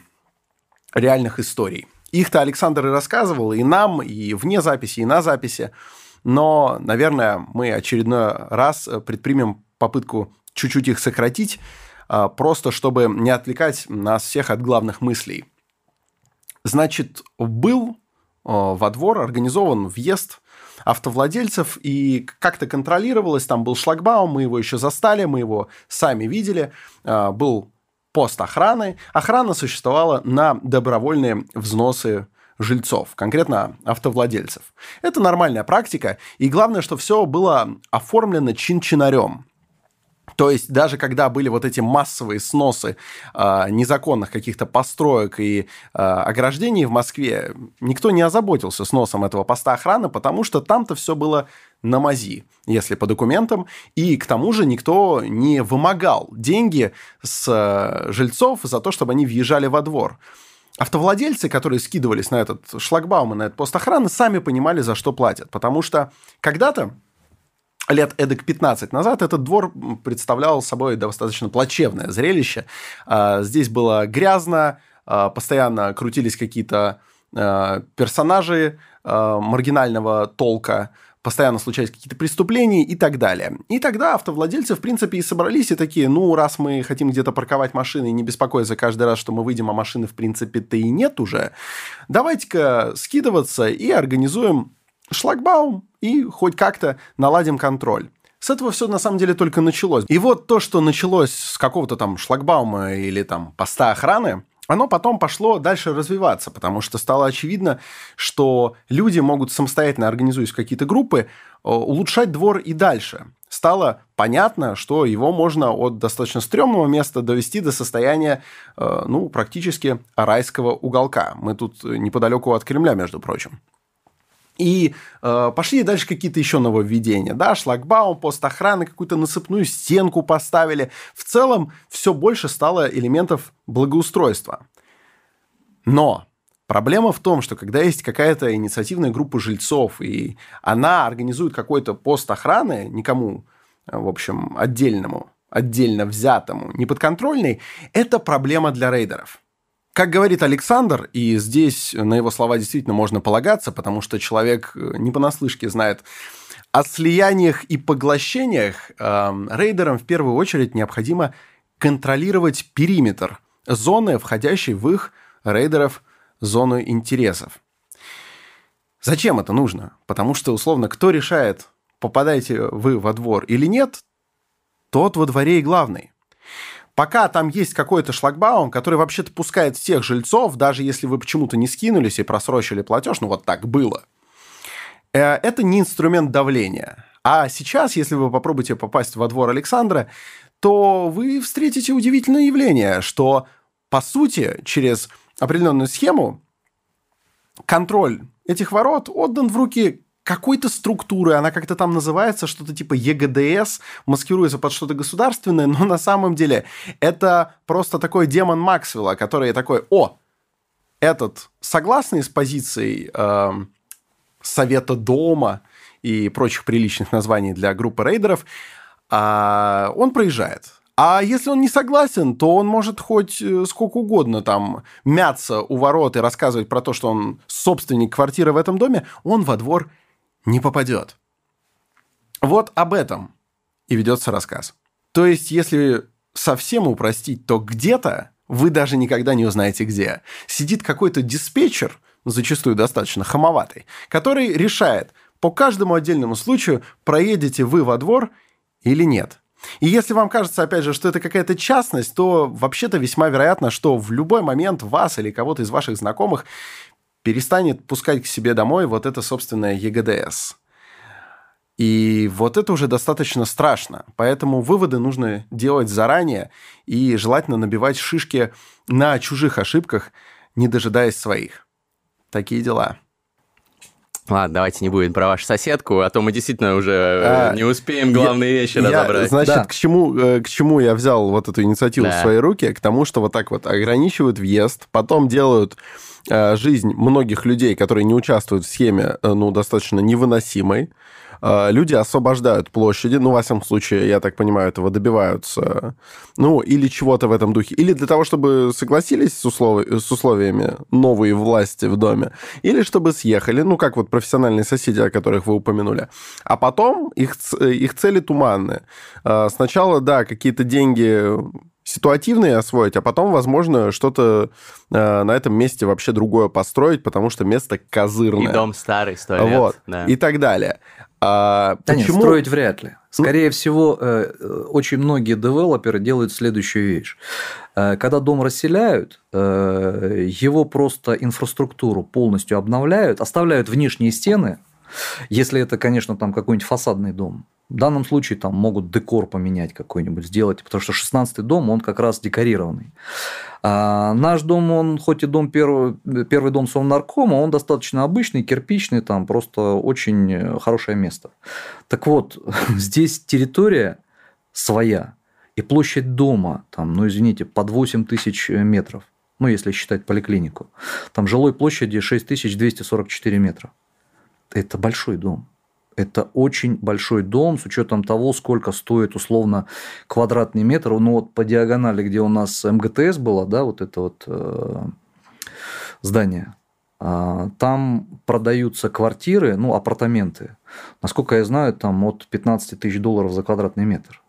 реальных историй. Их-то Александр и рассказывал и нам, и вне записи, и на записи. Но, наверное, мы очередной раз предпримем попытку чуть-чуть их сократить, а, просто чтобы не отвлекать нас всех от главных мыслей. Значит, был а, во двор организован въезд автовладельцев, и как-то контролировалось, там был шлагбаум, мы его еще застали, мы его сами видели, А, был пост охраны. Охрана существовала на добровольные взносы жильцов, конкретно автовладельцев. Это нормальная практика, и главное, что все было оформлено чин-чинарем. То есть даже когда были вот эти массовые сносы э, незаконных каких-то построек и э, ограждений в Москве, никто не озаботился сносом этого поста охраны, потому что там-то все было на мази, если по документам, и к тому же никто не вымогал деньги с э, жильцов за то, чтобы они въезжали во двор. Автовладельцы, которые скидывались на этот шлагбаум и на этот пост охраны, сами понимали, за что платят, потому что когда-то лет эдак 15 назад этот двор представлял собой достаточно плачевное зрелище. А, Здесь было грязно, а, постоянно крутились какие-то а, персонажи маргинального толка, постоянно случались какие-то преступления и так далее. И тогда автовладельцы, в принципе, и собрались и такие, ну, раз мы хотим где-то парковать машины и не беспокоиться каждый раз, что мы выйдем, а машины, в принципе-то и нет уже, давайте-ка скидываться и организуем шлагбаум и хоть как-то наладим контроль. С этого все на самом деле только началось. И вот то, что началось с какого-то там шлагбаума или там поста охраны, оно потом пошло дальше развиваться, потому что стало очевидно, что люди могут самостоятельно, организуясь какие-то группы, э, улучшать двор и дальше. Стало понятно, что его можно от достаточно стрёмного места довести до состояния, э, ну, практически райского уголка. Мы тут неподалеку от Кремля, между прочим. И э, пошли дальше какие-то еще нововведения. Да, шлагбаум, пост охраны, какую-то насыпную стенку поставили. В целом все больше стало элементов благоустройства. Но проблема в том, что когда есть какая-то инициативная группа жильцов, и она организует какой-то пост охраны, никому, в общем, отдельному, отдельно взятому, неподконтрольный, это проблема для рейдеров. Как говорит Александр, и здесь на его слова действительно можно полагаться, потому что человек э, не понаслышке знает о слияниях и поглощениях, э, рейдерам в первую очередь необходимо контролировать периметр зоны, входящей в их рейдеров зону интересов. Зачем это нужно? Потому что, условно, кто решает, попадаете вы во двор или нет, тот во дворе и главный. Пока там есть какой-то шлагбаум, который вообще-то пускает всех жильцов, даже если вы почему-то не скинулись и просрочили платеж, ну вот так было, э, это не инструмент давления. А сейчас, если вы попробуете попасть во двор Александра, то вы встретите удивительное явление, что, по сути, через определенную схему контроль этих ворот отдан в руки какой-то структуры, она как-то там называется, что-то типа ЕГДС, маскируется под что-то государственное, но на самом деле это просто такой демон Максвелла, который такой, о, этот согласный с позицией э, Совета Дома и прочих приличных названий для группы рейдеров, э, он проезжает. А если он не согласен, то он может хоть э, сколько угодно там мяться у ворот и рассказывать про то, что он собственник квартиры в этом доме, он во двор не попадет. Вот об этом и ведется рассказ. То есть, если совсем упростить, то где-то вы даже никогда не узнаете где. Сидит какой-то диспетчер, зачастую достаточно хамоватый, который решает по каждому отдельному случаю, проедете вы во двор или нет. И если вам кажется, опять же, что это какая-то частность, то вообще-то весьма вероятно, что в любой момент вас или кого-то из ваших знакомых перестанет пускать к себе домой вот это собственное ЕГДС. И вот это уже достаточно страшно. Поэтому выводы нужно делать заранее и желательно набивать шишки на чужих ошибках, не дожидаясь своих. Такие дела. Ладно, давайте не будем про вашу соседку, а то мы действительно уже а, не успеем главные я, вещи разобрать. Я, значит, да. к, чему, э, к чему я взял вот эту инициативу да. в свои руки? К тому, что вот так вот ограничивают въезд, потом делают Э, жизнь многих людей, которые не участвуют в схеме, э, ну, достаточно невыносимой. Э, люди освобождают площади, ну, во всяком случае, я так понимаю, этого добиваются, ну, или чего-то в этом духе, или для того, чтобы согласились с, услов... с условиями новые власти в доме, или чтобы съехали, ну, как вот профессиональные соседи, о которых вы упомянули. А потом их, их цели туманны. Сначала, да, какие-то деньги ситуативные освоить, а потом, возможно, что-то э, на этом месте вообще другое построить, потому что место козырное. И дом старый, сто лет. Вот, да. и так далее. А, да почему... нет, строить вряд ли. Скорее ну... всего, э, очень многие девелоперы делают следующую вещь. Э, когда дом расселяют, э, его просто инфраструктуру полностью обновляют, оставляют внешние стены, если это, конечно, там какой-нибудь фасадный дом. В данном случае там могут декор поменять какой-нибудь, сделать, потому что 16-й дом, он как раз декорированный. А наш дом, он хоть и дом первый, первый дом Совнаркома, он достаточно обычный, кирпичный, там просто очень хорошее место. Так вот, здесь территория своя, и площадь дома, там, ну, извините, под 8 тысяч метров, ну, если считать поликлинику. Там жилой площади 6244 метра. Это большой дом. Это очень большой дом с учетом того, сколько стоит условно квадратный метр. Ну вот по диагонали, где у нас МГТС было, да, вот это вот э, здание, а, там продаются квартиры, ну, апартаменты. Насколько я знаю, там от 15 тысяч долларов за квадратный метр.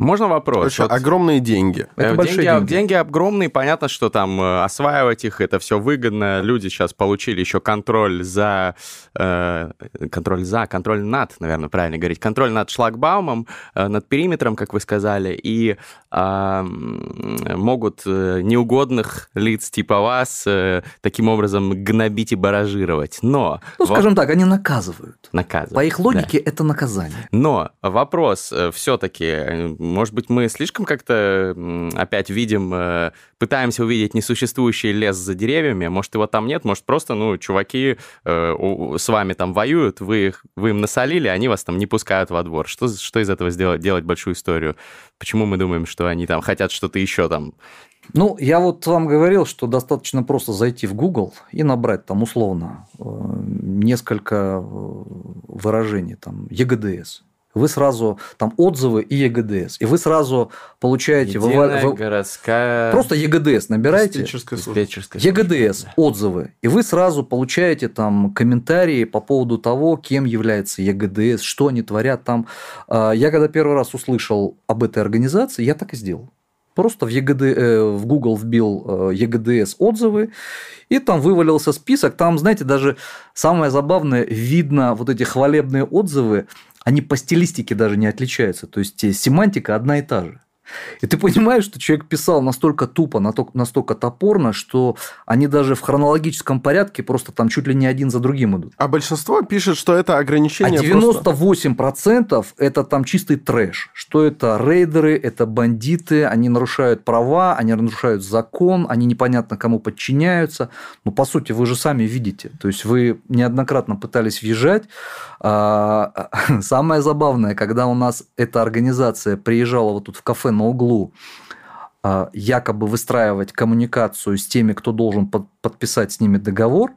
Можно вопрос? Короче, вот, огромные деньги. Это деньги, деньги. деньги огромные, понятно, что там э, осваивать их, это все выгодно. Люди сейчас получили еще контроль за... Э, контроль за, контроль над, наверное, правильно говорить. Контроль над шлагбаумом, э, над периметром, как вы сказали, и э, могут э, неугодных лиц типа вас э, таким образом гнобить и баражировать. Но... Ну, скажем так, они наказывают. Наказывают. По их логике да. это наказание. Но вопрос все-таки может быть, мы слишком как-то опять видим, э, пытаемся увидеть несуществующий лес за деревьями, может, его там нет, может, просто, ну, чуваки э, с вами там воюют, вы, их, вы им насолили, они вас там не пускают во двор. Что, что из этого сделать, делать большую историю? Почему мы думаем, что они там хотят что-то еще там ну, я вот вам говорил, что достаточно просто зайти в Google и набрать там условно э, несколько выражений, там, ЕГДС, вы сразу там отзывы и ЕГДС, и вы сразу получаете Единая вы, городская просто ЕГДС набираете диспетчерская ЕГДС да. отзывы, и вы сразу получаете там комментарии по поводу того, кем является ЕГДС, что они творят там. А, я когда первый раз услышал об этой организации, я так и сделал. Просто в, ЕГД, э, в Google вбил э, ЕГДС отзывы, и там вывалился список. Там, знаете, даже самое забавное, видно вот эти хвалебные отзывы, они по стилистике даже не отличаются. То есть семантика одна и та же. И ты понимаешь, что человек писал настолько тупо, настолько топорно, что они даже в хронологическом порядке просто там чуть ли не один за другим идут. А большинство пишет, что это ограничение А 98% просто... это там чистый трэш. Что это рейдеры, это бандиты, они нарушают права, они нарушают закон, они непонятно кому подчиняются. Ну, по сути, вы же сами видите. То есть, вы неоднократно пытались въезжать. А, самое забавное, когда у нас эта организация приезжала вот тут в кафе на углу, а, якобы выстраивать коммуникацию с теми, кто должен подписать с ними договор,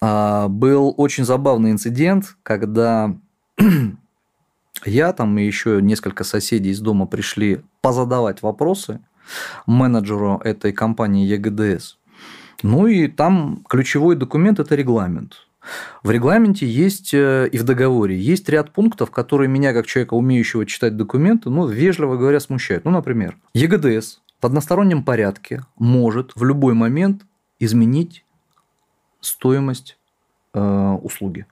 а, был очень забавный инцидент, когда я там и еще несколько соседей из дома пришли позадавать вопросы менеджеру этой компании ЕГДС. Ну и там ключевой документ – это регламент. В регламенте есть э, и в договоре есть ряд пунктов, которые меня, как человека, умеющего читать документы, ну, вежливо говоря, смущают. Ну, например, ЕГДС в одностороннем порядке может в любой момент изменить стоимость э, услуги.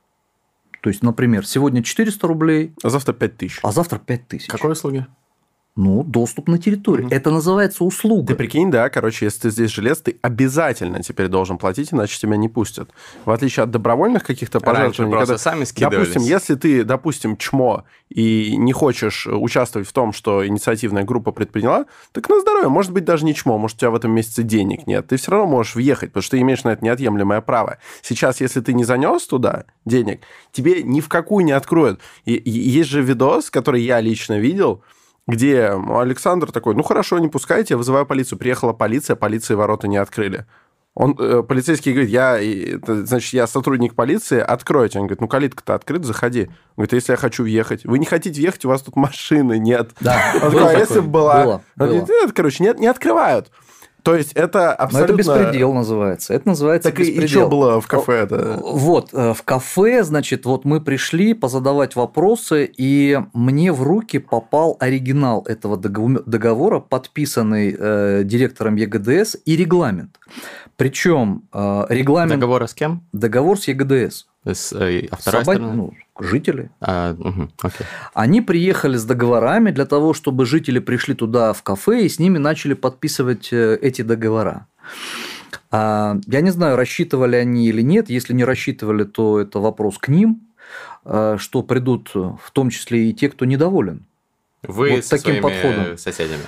То есть, например, сегодня 400 рублей. А завтра 5000. А завтра 5000. Какой услуги? Ну, доступ на территорию. Угу. Это называется услуга. Ты прикинь, да, короче, если ты здесь жилец, ты обязательно теперь должен платить, иначе тебя не пустят. В отличие от добровольных каких-то пожертвований. просто когда, сами скидывались. Допустим, если ты, допустим, чмо и не хочешь участвовать в том, что инициативная группа предприняла, так на здоровье. Может быть, даже не чмо, может, у тебя в этом месяце денег нет. Ты все равно можешь въехать, потому что ты имеешь на это неотъемлемое право. Сейчас, если ты не занес туда денег, тебе ни в какую не откроют. И, и есть же видос, который я лично видел, где Александр такой, ну хорошо, не пускайте, я вызываю полицию. Приехала полиция, полиции ворота не открыли. Он, э, полицейский говорит, я, значит, я сотрудник полиции, откройте. Он говорит, ну, калитка-то открыта, заходи. Он говорит, если я хочу въехать. Вы не хотите въехать, у вас тут машины нет. Да, он такой, а если бы была? Было, он говорит, нет, короче, нет, не открывают. То есть это абсолютно... Но это беспредел называется. Это называется так беспредел. и, и что было в кафе? Это... Вот, э, в кафе, значит, вот мы пришли позадавать вопросы, и мне в руки попал оригинал этого договора, подписанный э, директором ЕГДС, и регламент. Причем э, регламент... Договор с кем? Договор с ЕГДС. С, э, а вторая Собак... сторона? Ну, жители. А, угу, окей. Они приехали с договорами для того, чтобы жители пришли туда в кафе и с ними начали подписывать э, эти договора. А, я не знаю, рассчитывали они или нет. Если не рассчитывали, то это вопрос к ним, а, что придут в том числе и те, кто недоволен. Вы вот с таким подходом. соседями.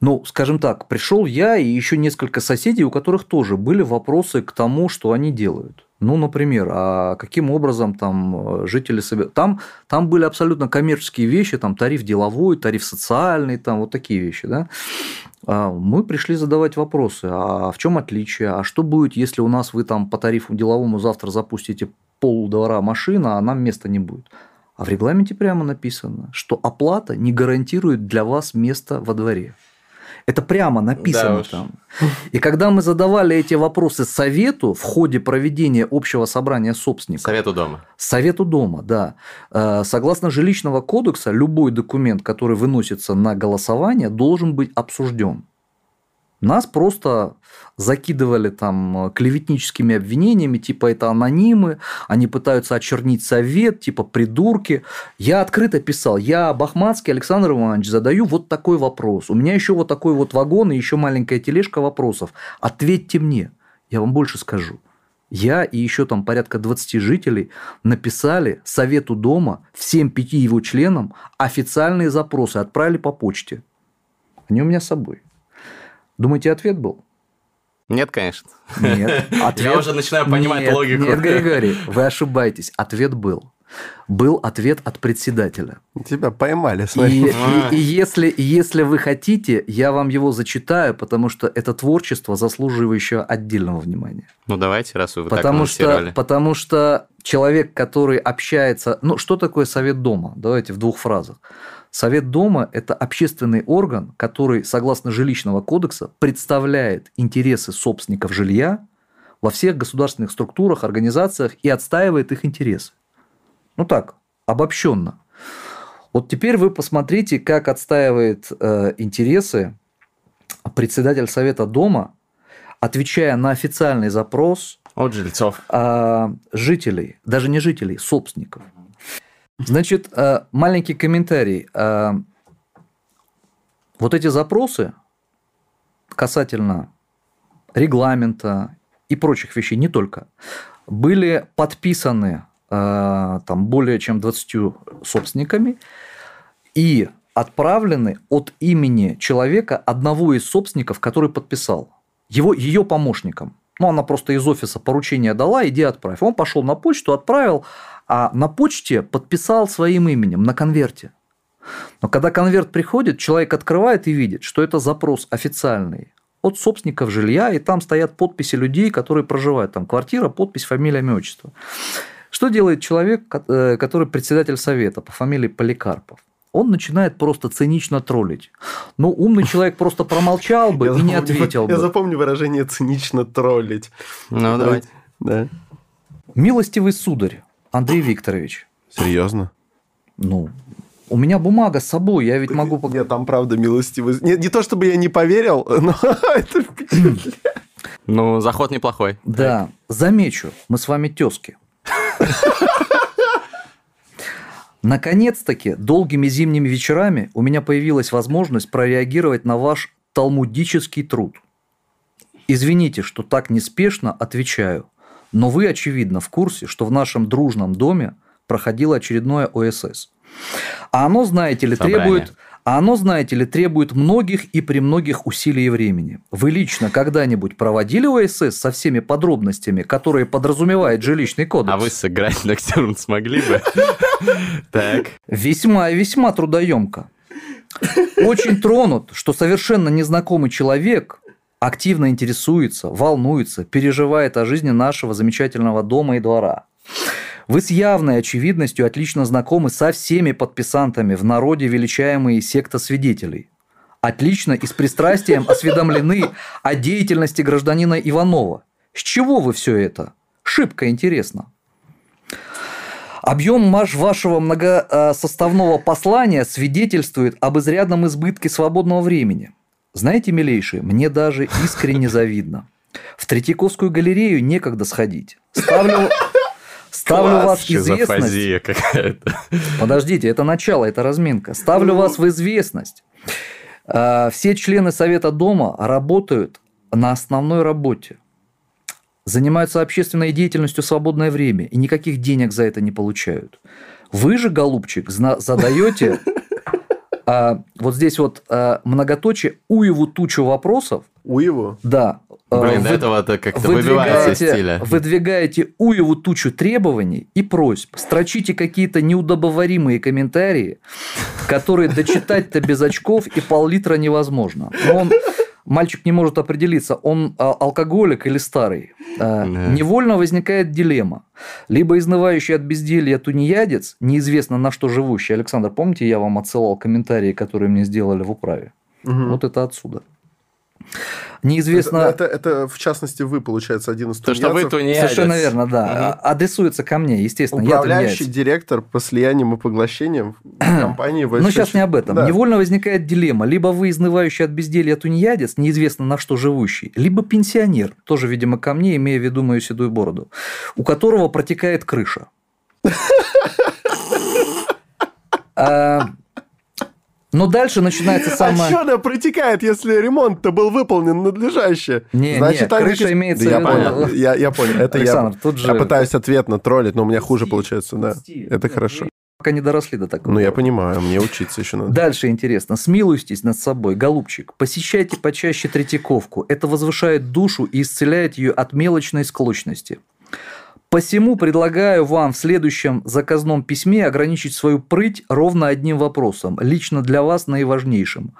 Ну, скажем так, пришел я и еще несколько соседей, у которых тоже были вопросы к тому, что они делают. Ну, например, а каким образом там э, жители собирают? Там, там были абсолютно коммерческие вещи, там тариф деловой, тариф социальный, там вот такие вещи, да. А мы пришли задавать вопросы, а в чем отличие, а что будет, если у нас вы там по тарифу деловому завтра запустите полдвора машина, а нам места не будет? А в регламенте прямо написано, что оплата не гарантирует для вас место во дворе. Это прямо написано да там. И когда мы задавали эти вопросы совету в ходе проведения общего собрания собственников. Совету дома. Совету дома, да. Э, согласно жилищного кодекса, любой документ, который выносится на голосование, должен быть обсужден. Нас просто закидывали там клеветническими обвинениями, типа это анонимы, они пытаются очернить совет, типа придурки. Я открыто писал, я Бахматский Александр Иванович задаю вот такой вопрос. У меня еще вот такой вот вагон и еще маленькая тележка вопросов. Ответьте мне. Я вам больше скажу. Я и еще там порядка 20 жителей написали Совету дома, всем пяти его членам официальные запросы, отправили по почте. Они у меня с собой. Думаете, ответ был? Нет, конечно. Нет. Ответ... Я уже начинаю понимать нет, логику. Нет, Григорий, вы ошибаетесь. Ответ был. Был ответ от председателя. Тебя поймали, смотри. И, и, и если, если вы хотите, я вам его зачитаю, потому что это творчество, заслуживающее отдельного внимания. Ну, давайте, раз вы потому так что, Потому что человек, который общается... Ну, что такое совет дома? Давайте в двух фразах. Совет дома – это общественный орган, который, согласно жилищного кодекса, представляет интересы собственников жилья во всех государственных структурах, организациях и отстаивает их интересы. Ну так, обобщенно. Вот теперь вы посмотрите, как отстаивает э, интересы председатель Совета дома, отвечая на официальный запрос от жильцов. Э, жителей, даже не жителей, собственников. Значит, э, маленький комментарий. Э, Вот эти запросы касательно регламента и прочих вещей, не только, были подписаны э, там, более чем 20 собственниками и отправлены от имени человека, одного из собственников, который подписал, его, ее помощником. Ну, она просто из офиса поручение дала, иди отправь. Он пошел на почту, отправил, а на почте подписал своим именем на конверте. Но когда конверт приходит, человек открывает и видит, что это запрос официальный от собственников жилья, и там стоят подписи людей, которые проживают. Там квартира, подпись, фамилия, имя, отчество. Что делает человек, э, который председатель совета по фамилии Поликарпов? Он начинает просто цинично троллить. Ну, умный человек просто промолчал бы и не ответил бы. Я запомню выражение «цинично троллить». Ну, давайте. Да. Милостивый сударь, Андрей Викторович. Серьезно? Ну, у меня бумага с собой, я ведь могу... Нет, там правда милостивый. Не, не то чтобы я не поверил, но это впечатляет. Ну, заход неплохой. Да, замечу, мы с вами тески. Наконец-таки, долгими зимними вечерами у меня появилась возможность прореагировать на ваш талмудический труд. Извините, что так неспешно отвечаю, но вы, очевидно, в курсе, что в нашем дружном доме проходило очередное ОСС. А оно, знаете ли, Собрание. требует... А оно, знаете ли, требует многих и при многих усилий и времени. Вы лично когда-нибудь проводили ОСС со всеми подробностями, которые подразумевает жилищный кодекс? А вы сыграть Ноктюрн смогли бы? Так. Весьма и весьма трудоемко. Очень тронут, что совершенно незнакомый человек активно интересуется, волнуется, переживает о жизни нашего замечательного дома и двора. Вы с явной очевидностью отлично знакомы со всеми подписантами в народе величаемые секта свидетелей. Отлично и с пристрастием осведомлены о деятельности гражданина Иванова. С чего вы все это? Шибко интересно. Объем маш- вашего многосоставного послания свидетельствует об изрядном избытке свободного времени. Знаете, милейшие, мне даже искренне завидно. В Третьяковскую галерею некогда сходить. Ставлю, ставлю Класс, вас в известность. Какая-то. Подождите, это начало, это разминка. Ставлю вас в известность. А, Все члены Совета Дома работают на основной работе. Занимаются общественной деятельностью в свободное время и никаких денег за это не получают. Вы же, голубчик, задаете а, вот здесь вот а, многоточие уеву тучу вопросов, Уеву? да. а, Блин, до вы- этого-то как-то выбивается из выдвигаете, стиля. выдвигаете уеву тучу требований и просьб, строчите какие-то неудобоваримые комментарии, которые дочитать-то без очков и пол-литра невозможно. Но он, мальчик не может определиться, он а, алкоголик или старый. А. Невольно возникает дилемма. Либо изнывающий от безделья тунеядец, неизвестно на что живущий. Александр, помните, я вам отсылал комментарии, которые мне сделали в управе? Мгм. Вот это отсюда. Неизвестно... Это, это, это, в частности, вы, получается, один из То, что вы тунеядцев. тунеядец. Совершенно верно, да. А- Адресуется ко мне, естественно. Управляющий директор по слияниям и поглощениям компании Но «Большой сейчас не об этом. Да. Невольно возникает дилемма. Либо вы изнывающий от безделья тунеядец, неизвестно на что живущий, либо пенсионер, тоже, видимо, ко мне, имея в виду мою седую бороду, у которого протекает крыша. А, Но дальше начинается А самое... что она протекает, если ремонт-то был выполнен надлежаще? Не, не, они крыша какие- имеется Да я в виду- понял, я, я понял. Это Александр, я, тут же- я пытаюсь ответно троллить, но у меня хуже получается, да. Это хорошо. Пока не доросли до такого. Ну, я понимаю, мне учиться еще надо. Дальше интересно. Смилуйтесь над собой, голубчик. Посещайте почаще Третьяковку. Это возвышает душу и исцеляет ее от мелочной склочности. Посему предлагаю вам в следующем заказном письме ограничить свою прыть ровно одним вопросом, лично для вас наиважнейшим.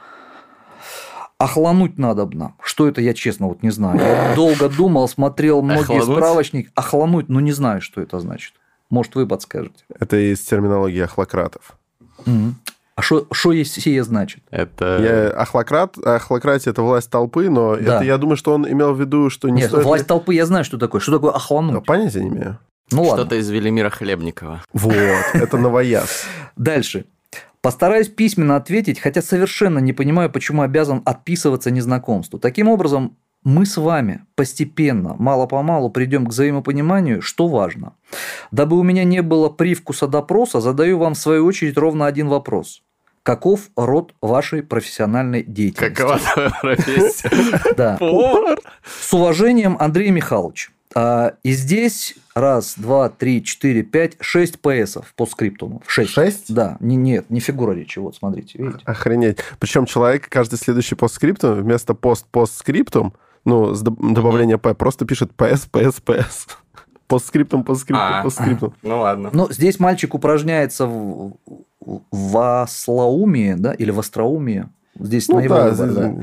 Охлануть надобно. Что это, я честно вот не знаю. Я долго думал, смотрел многие Охлануть? справочники. Охлануть, ну не знаю, что это значит. Может, вы подскажете. Это из терминологии ахлократов. Мгм. А что есть сие значит? Это... Я, ахлократ, ахлократия – это власть толпы, но Да. это, я думаю, что он имел в виду, что не Нет, стоит... власть толпы я знаю, что такое. Что такое Ну, охлануть? понятия не имею. Ну ладно. Что-то из Велимира Хлебникова. Вот, это новояз. Дальше. Постараюсь письменно ответить, хотя совершенно не понимаю, почему обязан отписываться незнакомству. Таким образом, мы с вами постепенно, мало-помалу придем к взаимопониманию, что важно. Дабы у меня не было привкуса допроса, задаю вам в свою очередь ровно один вопрос. Каков род вашей профессиональной деятельности? Какова твоя профессия? Да. Повар? С уважением, Андрей Михайлович. А, И здесь раз, два, три, четыре, пять, шесть ПСов по скриптуму. Шесть. Шесть? Да. Не, нет, не фигура речи. Вот, смотрите, видите? Охренеть. Причем человек каждый следующий постскриптум вместо пост-постскриптум, ну, с доб- добавлением П, просто пишет ПС, ПС, ПС. Постскриптум, постскриптум, А. постскриптум. Ну ладно. Но здесь мальчик упражняется в, в ослоумии, да, или в остроумии. Здесь Ну его да, да.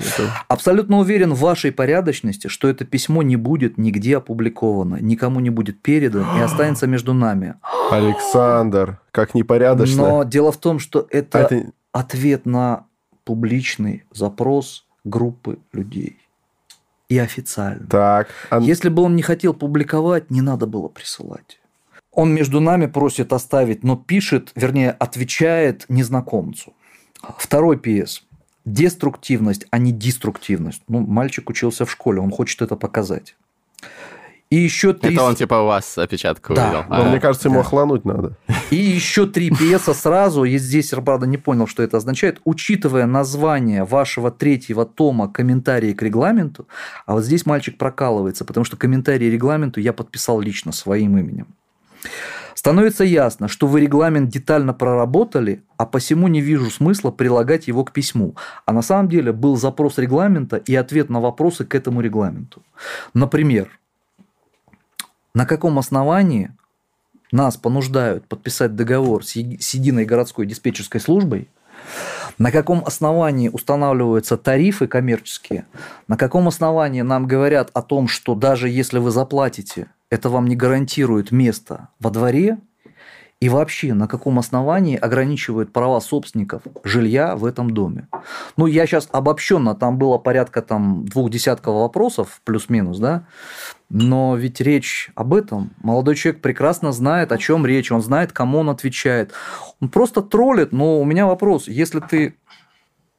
Абсолютно уверен в вашей порядочности, что это письмо не будет нигде опубликовано, никому не будет передано и останется между нами. Александр, как непорядочно. Но дело в том, что это, А это- ответ на публичный запрос группы людей. И официально. Так, Ан- Если бы он не хотел публиковать, не надо было присылать. Он между нами просит оставить, но пишет, вернее, отвечает незнакомцу. Второй ПС. Деструктивность, а не деструктивность. Ну, мальчик учился в школе, он хочет это показать. И еще три... Это он типа у вас опечатку Да. увидел. но А. мне кажется, ему да. охлануть надо. И еще три пьеса сразу, и здесь, правда, не понял, что это означает, учитывая название вашего третьего тома «Комментарии к регламенту», а вот здесь мальчик прокалывается, потому что комментарии к регламенту я подписал лично своим именем. Становится ясно, что вы регламент детально проработали, а посему не вижу смысла прилагать его к письму. А на самом деле был запрос регламента и ответ на вопросы к этому регламенту. Например, на каком основании нас понуждают подписать договор с Еди- с единой городской диспетчерской службой, на каком основании устанавливаются тарифы коммерческие, на каком основании нам говорят о том, что даже если вы заплатите, это вам не гарантирует место во дворе, и вообще на каком основании ограничивают права собственников жилья в этом доме. Ну, я сейчас обобщенно, там было порядка там, двух десятков вопросов, плюс-минус, да, но ведь речь об этом. Молодой человек прекрасно знает, о чем речь, он знает, кому он отвечает. Он просто троллит, но у меня вопрос, если ты...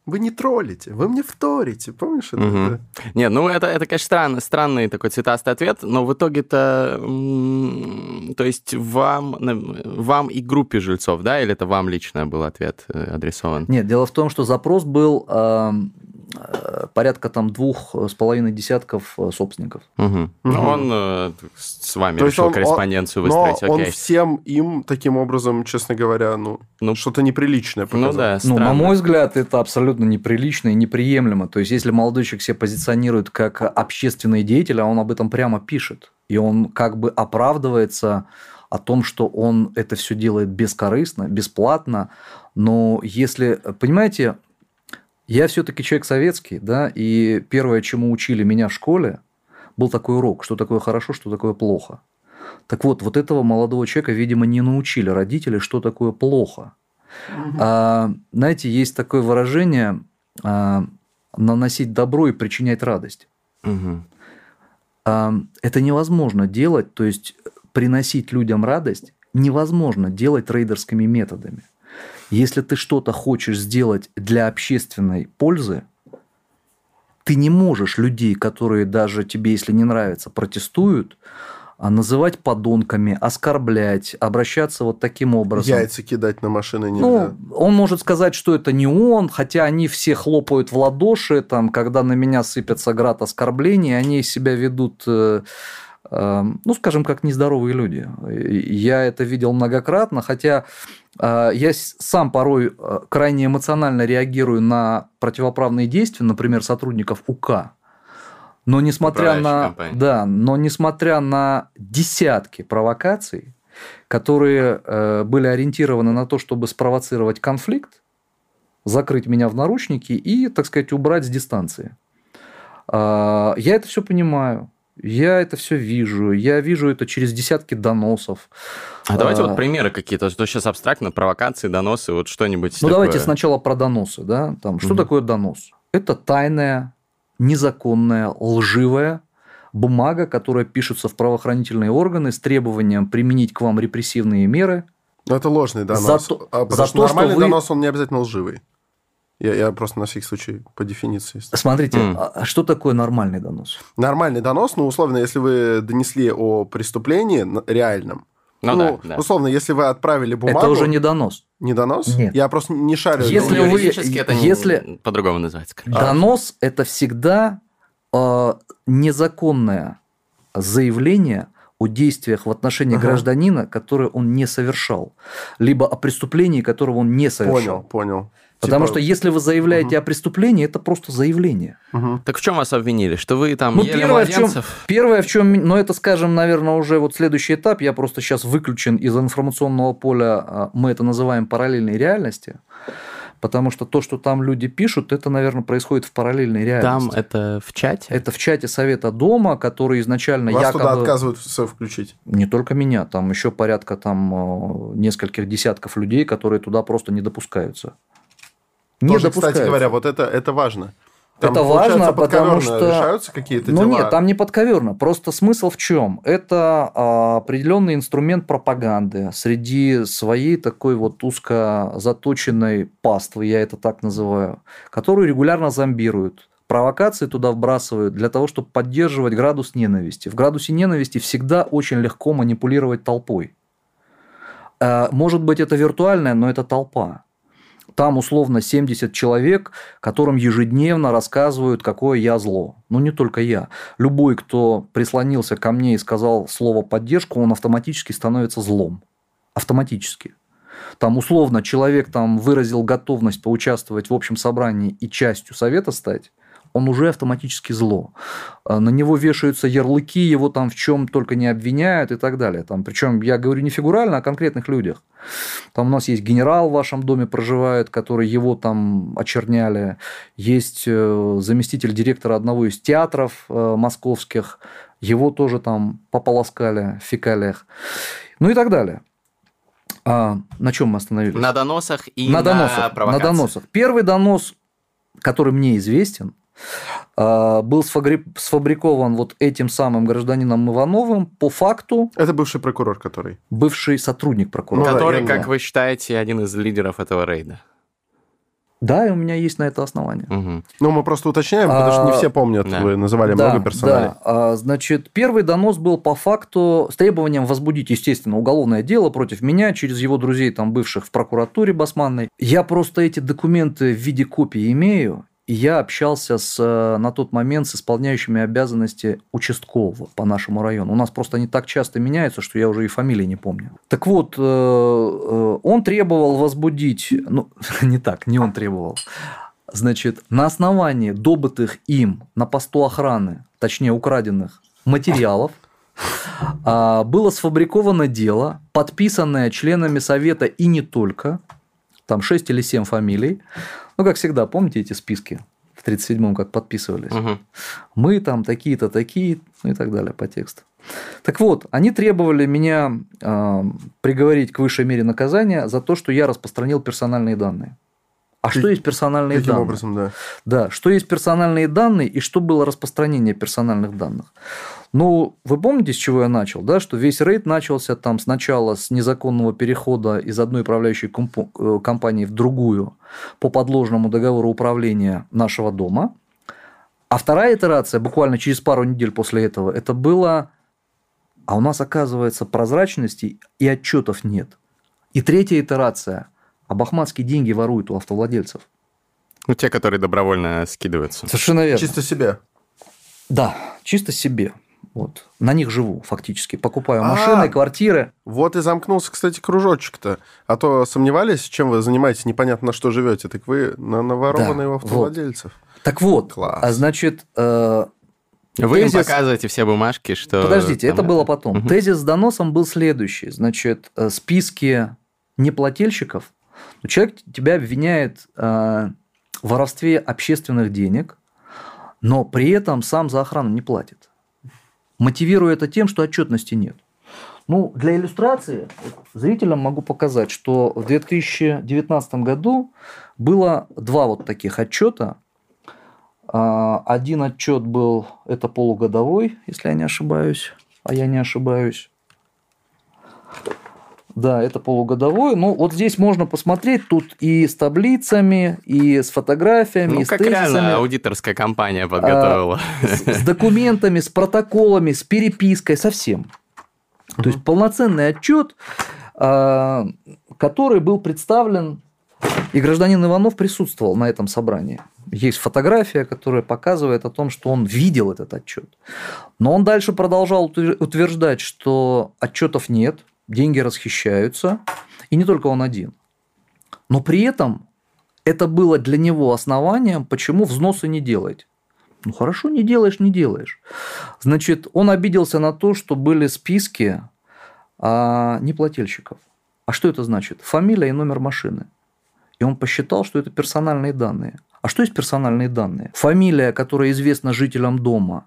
Вы не троллите, вы мне вторите, помнишь? это? Мгм. Нет, ну это, это конечно, странный, странный такой цветастый ответ, но в итоге-то, то есть вам, вам и группе жильцов, да, или это вам лично был ответ э, адресован? Нет, дело в том, что запрос был э, порядка там двух с половиной десятков э, собственников. Ну, Мгм. он э, с вами То решил он- корреспонденцию Но выстроить, он окей. всем им, таким образом, честно говоря, ну, Ну, что-то неприличное ну показал. да, Ну, на странно. мой взгляд, это абсолютно неприлично и неприемлемо. То есть, если молодой человек себя позиционирует как общественный деятель, а он об этом прямо пишет, и он как бы оправдывается о том, что он это все делает бескорыстно, бесплатно, но если, понимаете, я все-таки человек советский, да, и первое, чему учили меня в школе, был такой урок, что такое хорошо, что такое плохо. Так вот, вот этого молодого человека, видимо, не научили родители, что такое плохо. А, знаете, есть такое выражение а, наносить добро и причинять радость. Мгм. А, это невозможно делать, то есть приносить людям радость невозможно делать рейдерскими методами. Если ты что-то хочешь сделать для общественной пользы, ты не можешь людей, которые даже тебе, если не нравится, протестуют, а называть подонками, оскорблять, обращаться вот таким образом. Яйца кидать на машины нельзя. Ну, он может сказать, что это не он, хотя они все хлопают в ладоши, там, когда на меня сыпется град оскорблений, они себя ведут, э, ну, скажем, как нездоровые люди. Я это видел многократно, хотя э, я сам порой э, крайне эмоционально реагирую на противоправные действия, например, сотрудников УК. Но несмотря на, компании. да, но несмотря на десятки провокаций, которые э, были ориентированы на то, чтобы спровоцировать конфликт, закрыть меня в наручники и, так сказать, убрать с дистанции. Я это все понимаю. Я это все вижу. Я вижу это через десятки доносов. А давайте А, вот примеры какие-то, что сейчас абстрактно, провокации, доносы, вот что-нибудь Ну, такое. давайте сначала про доносы. Да? Там, что Мгм. такое донос? Это тайная, незаконная, лживая бумага, которая пишется в правоохранительные органы с требованием применить к вам репрессивные меры. Но это ложный донос. За то- А, потому за что то, что нормальный вы- донос, он не обязательно лживый. Я, я просто на всякий случай по дефиниции. Смотрите, М. а что такое нормальный донос? Нормальный донос, ну, условно, если вы донесли о преступлении реальном, Ну да, да. условно, если вы отправили бумагу... Это уже не донос. Не донос? Нет. Я просто не шарю. Если Ну, вы- это не- если- по-другому называется. конечно. Донос это всегда э, незаконное заявление о действиях в отношении Ага. гражданина, которые он не совершал, либо о преступлении, которого он не совершал. Понял, понял. Потому Типа- что если вы заявляете о преступлении, это просто заявление. Мгм. Так в чем вас обвинили? Что вы там Ну, ели первое в, чем, младенцев? первое, в чем, но это, скажем, наверное, уже вот следующий этап, я просто сейчас выключен из информационного поля, а, мы это называем параллельной реальности, потому что то, что там люди пишут, это, наверное, происходит в параллельной Там реальности. это в чате? Это в чате Совета Дома, который изначально Вас якобы... туда отказываются включить. Не только меня, там еще порядка там э, нескольких десятков людей, которые туда просто не допускаются. Не Тоже, допускаются. кстати говоря, вот это, это важно. Это получается, важно, потому что- решаются какие-то Ну дела. нет, там не подковерно. Просто смысл в чем? Это а, определенный инструмент пропаганды среди своей такой вот узко заточенной паствы, я это так называю, которую регулярно зомбируют. Провокации туда вбрасывают для того, чтобы поддерживать градус ненависти. В градусе ненависти всегда очень легко манипулировать толпой. Э, Может быть, это виртуальная, но это толпа. Там условно 70 человек, которым ежедневно рассказывают, какое я зло. Ну, не только я. Любой, кто прислонился ко мне и сказал слово поддержку, он автоматически становится злом. Автоматически. Там условно человек там выразил готовность поучаствовать в общем собрании и частью совета стать, он уже автоматически зло. А На него вешаются ярлыки, его там в чем только не обвиняют и так далее. Там, причем я говорю не фигурально, а о конкретных людях. Там у нас есть генерал в вашем доме проживает, который его там очерняли. Есть э, заместитель директора одного из театров э, московских. Его тоже там пополоскали в фекалиях. Ну и так далее. А, на чем мы остановились? На доносах и на доносах. на доносах. Первый донос, который мне известен, был сфагри- сфабрикован вот этим самым гражданином Ивановым по факту Это бывший прокурор, который. бывший сотрудник прокурора. Ну да, Который, я как знаю. вы считаете, один из лидеров этого рейда. Да, и у меня есть на это основание. Мгм. Ну, мы просто уточняем, потому что не А, все помнят, да. вы называли много персоналей. Да, А, значит, первый донос был по факту с требованием возбудить, естественно, уголовное дело против меня через его друзей, там, бывших в прокуратуре Басманной. Я просто эти документы в виде копии имею, я общался с, э, на тот момент с исполняющими обязанности участкового по нашему району. У нас просто они так часто меняются, что я уже и фамилии не помню. Так вот, э, э, он требовал возбудить, ну, не так, не он требовал, Значит, на основании добытых им на посту охраны, точнее украденных материалов, а, было сфабриковано дело, подписанное членами совета и не только, там 6 или 7 фамилий. Ну, как всегда, помните эти списки в 37-м, как подписывались? Мгм. мы там такие-то такие, ну и так далее по тексту. Так вот, они требовали меня э, приговорить к высшей мере наказания за то, что я распространил персональные данные. А что есть персональные Каким данные? образом, да. Да, что есть персональные данные и что было распространение персональных данных. Ну, вы помните, с чего я начал, да, что весь рейд начался там сначала с незаконного перехода из одной управляющей э, компании в другую по подложному договору управления нашего дома. А вторая итерация, буквально через пару недель после этого, это было, а у нас, оказывается, прозрачности и отчетов нет. И третья итерация, а бахматские деньги воруют у автовладельцев. Ну, те, которые добровольно скидываются. Совершенно верно. Чисто себе. Да, чисто себе. Вот. На них живу фактически. Покупаю А. машины, квартиры. Вот и замкнулся, кстати, кружочек-то. А то сомневались, чем вы занимаетесь, непонятно на что живете. Так вы на наворованные Да, автовладельцев. Так вот, Класс. а значит, э, Вы им Тезис- показываете все бумажки, что... подождите, там это было потом. Мгм. Тезис с доносом был следующий. Значит, э, списки неплательщиков. Ну, Человек тебя обвиняет э, в воровстве общественных денег, но при этом сам за охрану не платит. Мотивируя это тем, что отчетности нет. Ну, для иллюстрации зрителям могу показать, что в 2019 году было два вот таких отчета. А, Один отчет был, это полугодовой, если я не ошибаюсь, а я не ошибаюсь. Да, это полугодовой. Ну, вот здесь можно посмотреть, тут и с таблицами, и с фотографиями, Ну, и с как тезисами. реально аудиторская компания подготовила. с, с документами, с протоколами, с перепиской, со всем. То есть полноценный отчет, а, который был представлен, и гражданин Иванов присутствовал на этом собрании. Есть фотография, которая показывает о том, что он видел этот отчет. Но он дальше продолжал утверждать, что отчетов нет, деньги расхищаются, и не только он один. Но при этом это было для него основанием, почему взносы не делать. Ну хорошо, не делаешь, не делаешь. Значит, он обиделся на то, что были списки а, неплательщиков. А что это значит? Фамилия и номер машины. И он посчитал, что это персональные данные. А что есть персональные данные? Фамилия, которая известна жителям дома,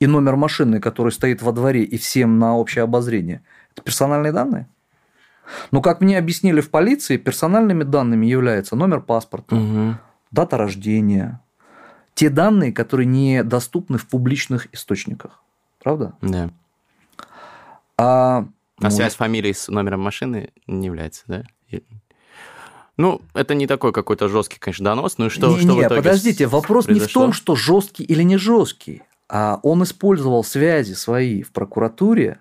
и номер машины, который стоит во дворе и всем на общее обозрение, это персональные данные? Но, как мне объяснили в полиции, персональными данными является номер паспорта, угу. дата рождения, те данные, которые не доступны в публичных источниках. Правда? Да. А, а может... связь фамилии с номером машины не является, да? Ну, это не такой какой-то жесткий, конечно, донос. Ну и что, не, что не, в итоге подождите, вопрос произошло? не в том, что жесткий или не жесткий. А он использовал связи свои в прокуратуре,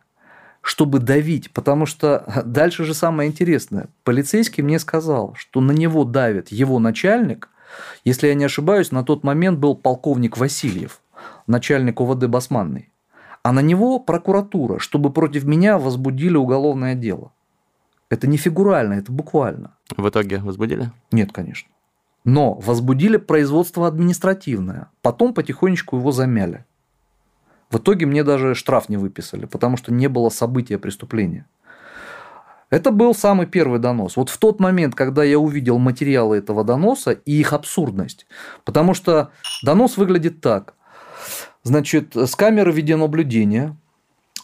чтобы давить, потому что дальше же самое интересное. Полицейский мне сказал, что на него давит его начальник, если я не ошибаюсь, на тот момент был полковник Васильев, начальник ОВД Басманный, а на него прокуратура, чтобы против меня возбудили уголовное дело. Это не фигурально, это буквально. В итоге возбудили? Нет, конечно. Но возбудили производство административное. Потом потихонечку его замяли. В итоге мне даже штраф не выписали, потому что не было события преступления. Это был самый первый донос. Вот в тот момент, когда я увидел материалы этого доноса и их абсурдность. Потому что донос выглядит так. Значит, с камеры видеонаблюдения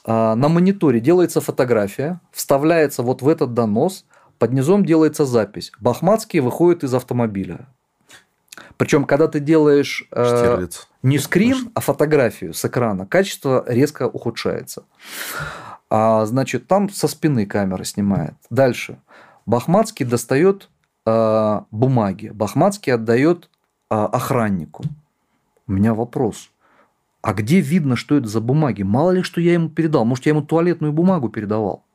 а, на мониторе делается фотография, вставляется вот в этот донос, под низом делается запись. Бахматский выходит из автомобиля. Причем, когда ты делаешь э, не скрин, а фотографию с экрана, качество резко ухудшается. А, значит, там со спины камера снимает. Дальше. Бахматский достает э, бумаги. Бахматский отдает э, охраннику. У меня вопрос. А где видно, что это за бумаги? Мало ли, что я ему передал. Может, я ему туалетную бумагу передавал.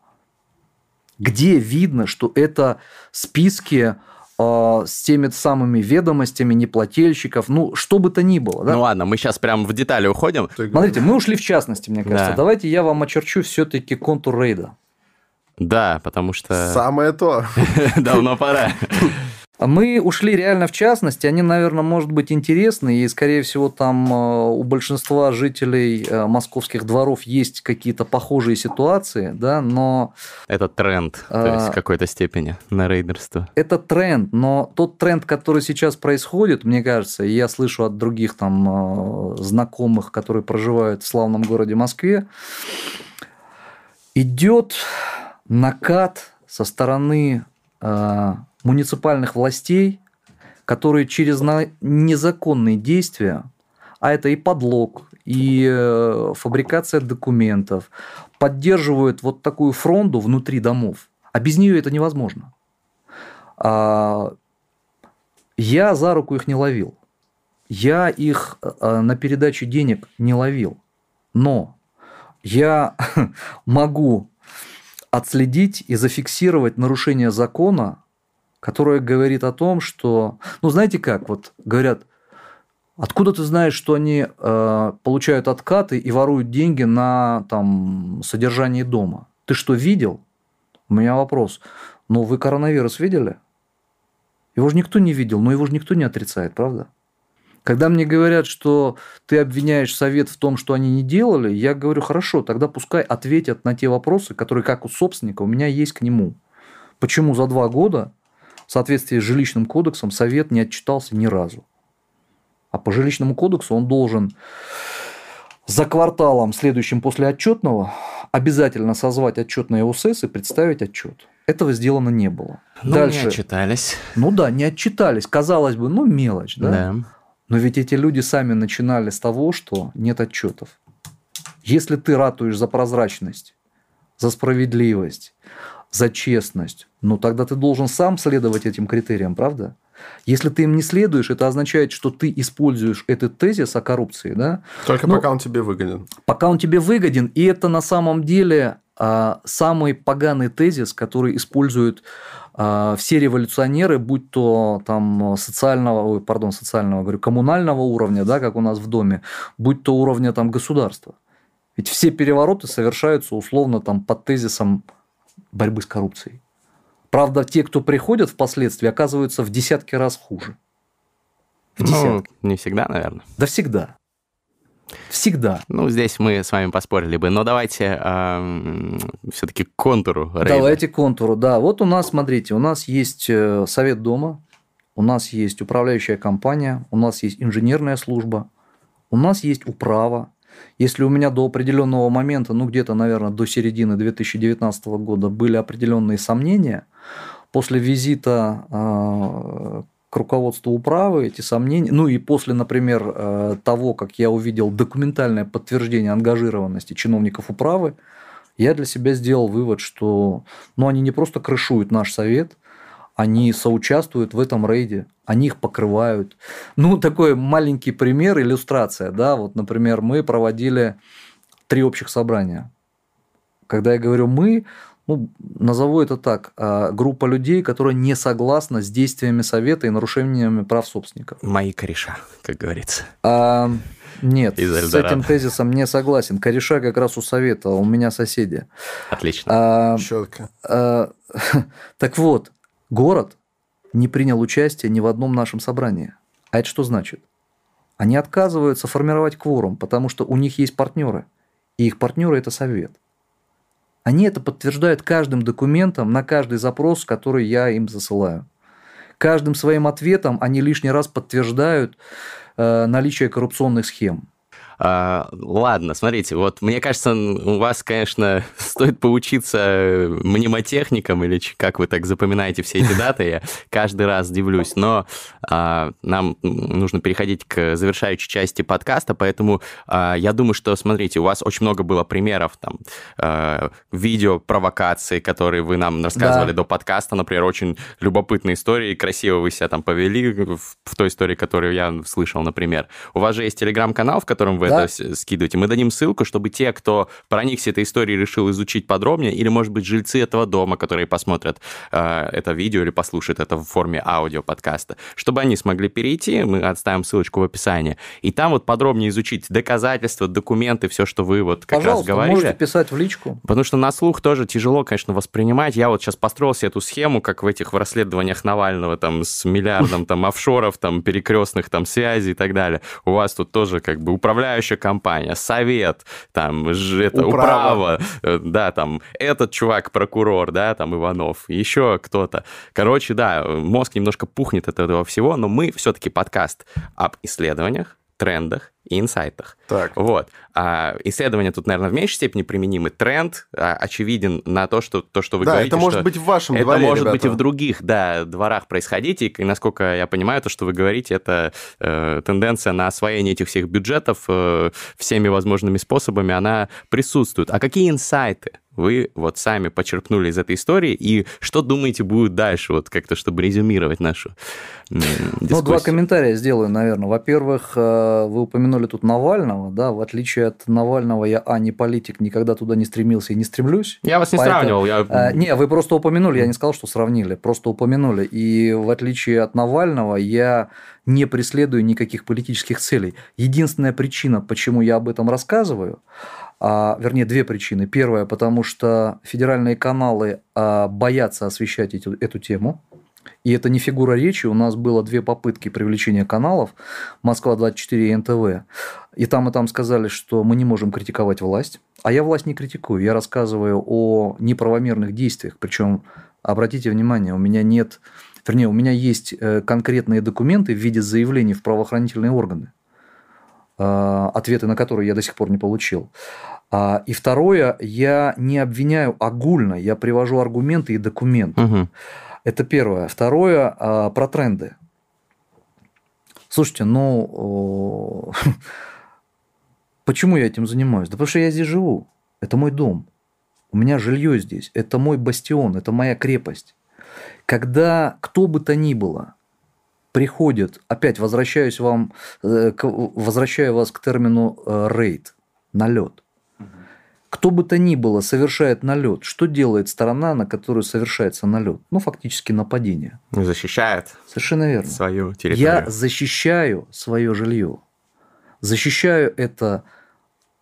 Где видно, что это списки с теми самыми ведомостями неплательщиков, ну, что бы то ни было. Да? Ну ладно, мы сейчас прям в детали уходим. Смотрите, мы ушли в частности, мне кажется. Да. Давайте я вам очерчу все-таки контур рейда. Да, потому что... Самое то. Давно пора. Мы ушли реально в частности, они, наверное, может быть интересны, и, скорее всего, там э, у большинства жителей э, московских дворов есть какие-то похожие ситуации, да, но... Это тренд, то есть в а, какой-то степени на рейдерство. Это тренд, но тот тренд, который сейчас происходит, мне кажется, и я слышу от других там э, знакомых, которые проживают в славном городе Москве, идет накат со стороны муниципальных властей, которые через незаконные действия, а это и подлог, и э, фабрикация документов, поддерживают вот такую фронту внутри домов. А без нее это невозможно. А, я за руку их не ловил. Я их э, на передачу денег не ловил. Но я могу отследить и зафиксировать нарушение закона которая говорит о том, что, ну знаете как, вот говорят, откуда ты знаешь, что они э, получают откаты и воруют деньги на там содержание дома? Ты что видел? У меня вопрос. Ну вы коронавирус видели? Его же никто не видел, но его же никто не отрицает, правда? Когда мне говорят, что ты обвиняешь совет в том, что они не делали, я говорю, хорошо, тогда пускай ответят на те вопросы, которые, как у собственника, у меня есть к нему. Почему за два года в соответствии с жилищным кодексом Совет не отчитался ни разу. А по жилищному кодексу он должен за кварталом, следующим после отчетного, обязательно созвать отчетные ОСС и представить отчет. Этого сделано не было. Ну, Дальше. не отчитались. Ну да, не отчитались. Казалось бы, ну мелочь, да? Да. Но ведь эти люди сами начинали с того, что нет отчетов. Если ты ратуешь за прозрачность, за справедливость, за честность, ну тогда ты должен сам следовать этим критериям, правда? Если ты им не следуешь, это означает, что ты используешь этот тезис о коррупции, да? Только ну, пока он тебе выгоден. Пока он тебе выгоден, и это на самом деле а, самый поганый тезис, который используют А, все революционеры, будь то там социального, ой, пардон, социального, говорю, коммунального уровня, да, как у нас в доме, будь то уровня там государства. Ведь все перевороты совершаются условно там под тезисом борьбы с коррупцией. Правда, те, кто приходят впоследствии, оказываются в десятки раз хуже. В Ну, десятки. не всегда, наверное. Да всегда. Всегда. Ну, здесь мы с вами поспорили бы, но давайте все-таки к контуру рейда. Давайте к контуру, да. Вот у нас, смотрите, у нас есть э, совет дома, у нас есть управляющая компания, у нас есть инженерная служба, у нас есть управа. Если у меня до определенного момента, ну где-то, наверное, до середины 2019 года были определенные сомнения, после визита э, к руководству управы эти сомнения, ну и после, например, э, того, как я увидел документальное подтверждение ангажированности чиновников управы, я для себя сделал вывод, что ну, они не просто крышуют наш совет, они соучаствуют в этом рейде, они их покрывают. Ну, такой маленький пример, иллюстрация, да, вот, например, мы проводили три общих собрания. Когда я говорю «мы», ну, назову это так, а, группа людей, которая не согласна с действиями совета и нарушениями прав собственников. Мои кореша, как говорится. А, нет, Из с этим тезисом не согласен. Кореша как раз у совета, у меня соседи. Отлично. А, Четко. а, так вот, город не принял участие ни в одном нашем собрании. А это что значит? Они отказываются формировать кворум, потому что у них есть партнеры. И их партнеры – это совет. Они это подтверждают каждым документом на каждый запрос, который я им засылаю. Каждым своим ответом они лишний раз подтверждают э, наличие коррупционных схем. А, ладно, смотрите, вот мне кажется, у вас, конечно, стоит поучиться мнемотехникам, или как вы так запоминаете все эти даты, я каждый раз дивлюсь, но а, нам нужно переходить к завершающей части подкаста, поэтому а, я думаю, что, смотрите, у вас очень много было примеров, там, а, видео провокаций, которые вы нам рассказывали Да. до подкаста, например, очень любопытные истории, красиво вы себя там повели в, в той истории, которую я слышал, например. У вас же есть телеграм-канал, в котором вы Да. это скидываете. Мы дадим ссылку, чтобы те, кто проникся этой историей решил изучить подробнее, или, может быть, жильцы этого дома, которые посмотрят э, это видео или послушают это в форме аудио-подкаста, чтобы они смогли перейти, мы отставим ссылочку в описании, и там вот подробнее изучить доказательства, документы, все, что вы вот как Пожалуйста, раз говорили. можете писать в личку. Потому что на слух тоже тяжело, конечно, воспринимать. Я вот сейчас построил себе эту схему, как в этих в расследованиях Навального, там, с миллиардом там офшоров, там, перекрестных там связей и так далее. У вас тут тоже как бы управляющая компания, совет, там, это, Управа. управа, э, да, там, этот чувак прокурор, да, там, Иванов, еще кто-то. Короче, да, мозг немножко пухнет от этого всего, но мы все-таки подкаст об исследованиях, трендах и инсайтах. Так. Вот. А исследования тут, наверное, в меньшей степени применимы. Тренд а, очевиден на то, что, то, что вы да, говорите. это может быть в вашем это дворе, может быть и ребята. в других, да, дворах происходить. И, насколько я понимаю, то, что вы говорите, это э, тенденция на освоение этих всех бюджетов э, всеми возможными способами, она присутствует. А какие инсайты вы вот сами почерпнули из этой истории, и что думаете будет дальше, вот как-то, чтобы резюмировать нашу м, Ну, два дискуссию? комментария сделаю, наверное. Во-первых, э, вы упомянули тут Навального, да, в отличие от Навального я, а, не политик, никогда туда не стремился и не стремлюсь. Я вас не Поэтому- сравнивал, я... Э, Не, вы просто упомянули, я не сказал, что сравнили, просто упомянули. И в отличие от Навального, я не преследую никаких политических целей. Единственная причина, почему я об этом рассказываю, а, вернее, две причины. Первая, потому что федеральные каналы а, боятся освещать эту, эту тему. И это не фигура речи. У нас было две попытки привлечения каналов Москва-24 и НТВ. И там и там сказали, что мы не можем критиковать власть. А я власть не критикую. Я рассказываю о неправомерных действиях. Причем, обратите внимание, у меня нет... Вернее, у меня есть э, конкретные документы в виде заявлений в правоохранительные органы, ответы на которые я до сих пор не получил. А, И второе, я не обвиняю огульно, я привожу аргументы и документы. Мгм. Это первое. Второе, а, про тренды. Слушайте, ну, почему я этим занимаюсь? Да потому что я здесь живу. Это мой дом. У меня жилье здесь. Это мой бастион, это моя крепость. Когда кто бы то ни было приходит, опять возвращаюсь вам, э, возвращаю вас к термину э, рейд, налет. кто бы то ни было совершает налет, что делает сторона, на которую совершается налет? Ну, фактически нападение. Защищает Совершенно верно. свою территорию. Я защищаю свое жилье. Защищаю это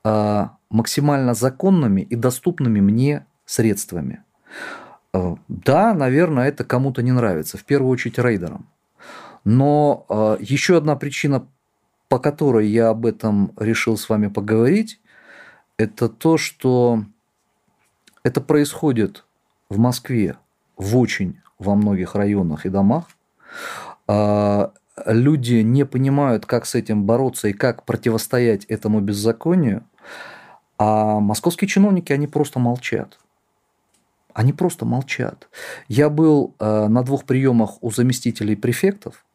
а, максимально законными и доступными мне средствами. А, да, наверное, это кому-то не нравится, в первую очередь рейдерам. Но а, еще одна причина, по которой я об этом решил с вами поговорить, это то, что это происходит в Москве в очень во многих районах и домах. А, Люди не понимают, как с этим бороться и как противостоять этому беззаконию, а московские чиновники, они просто молчат. Они просто молчат. Я был э, на двух приемах у заместителей префектов,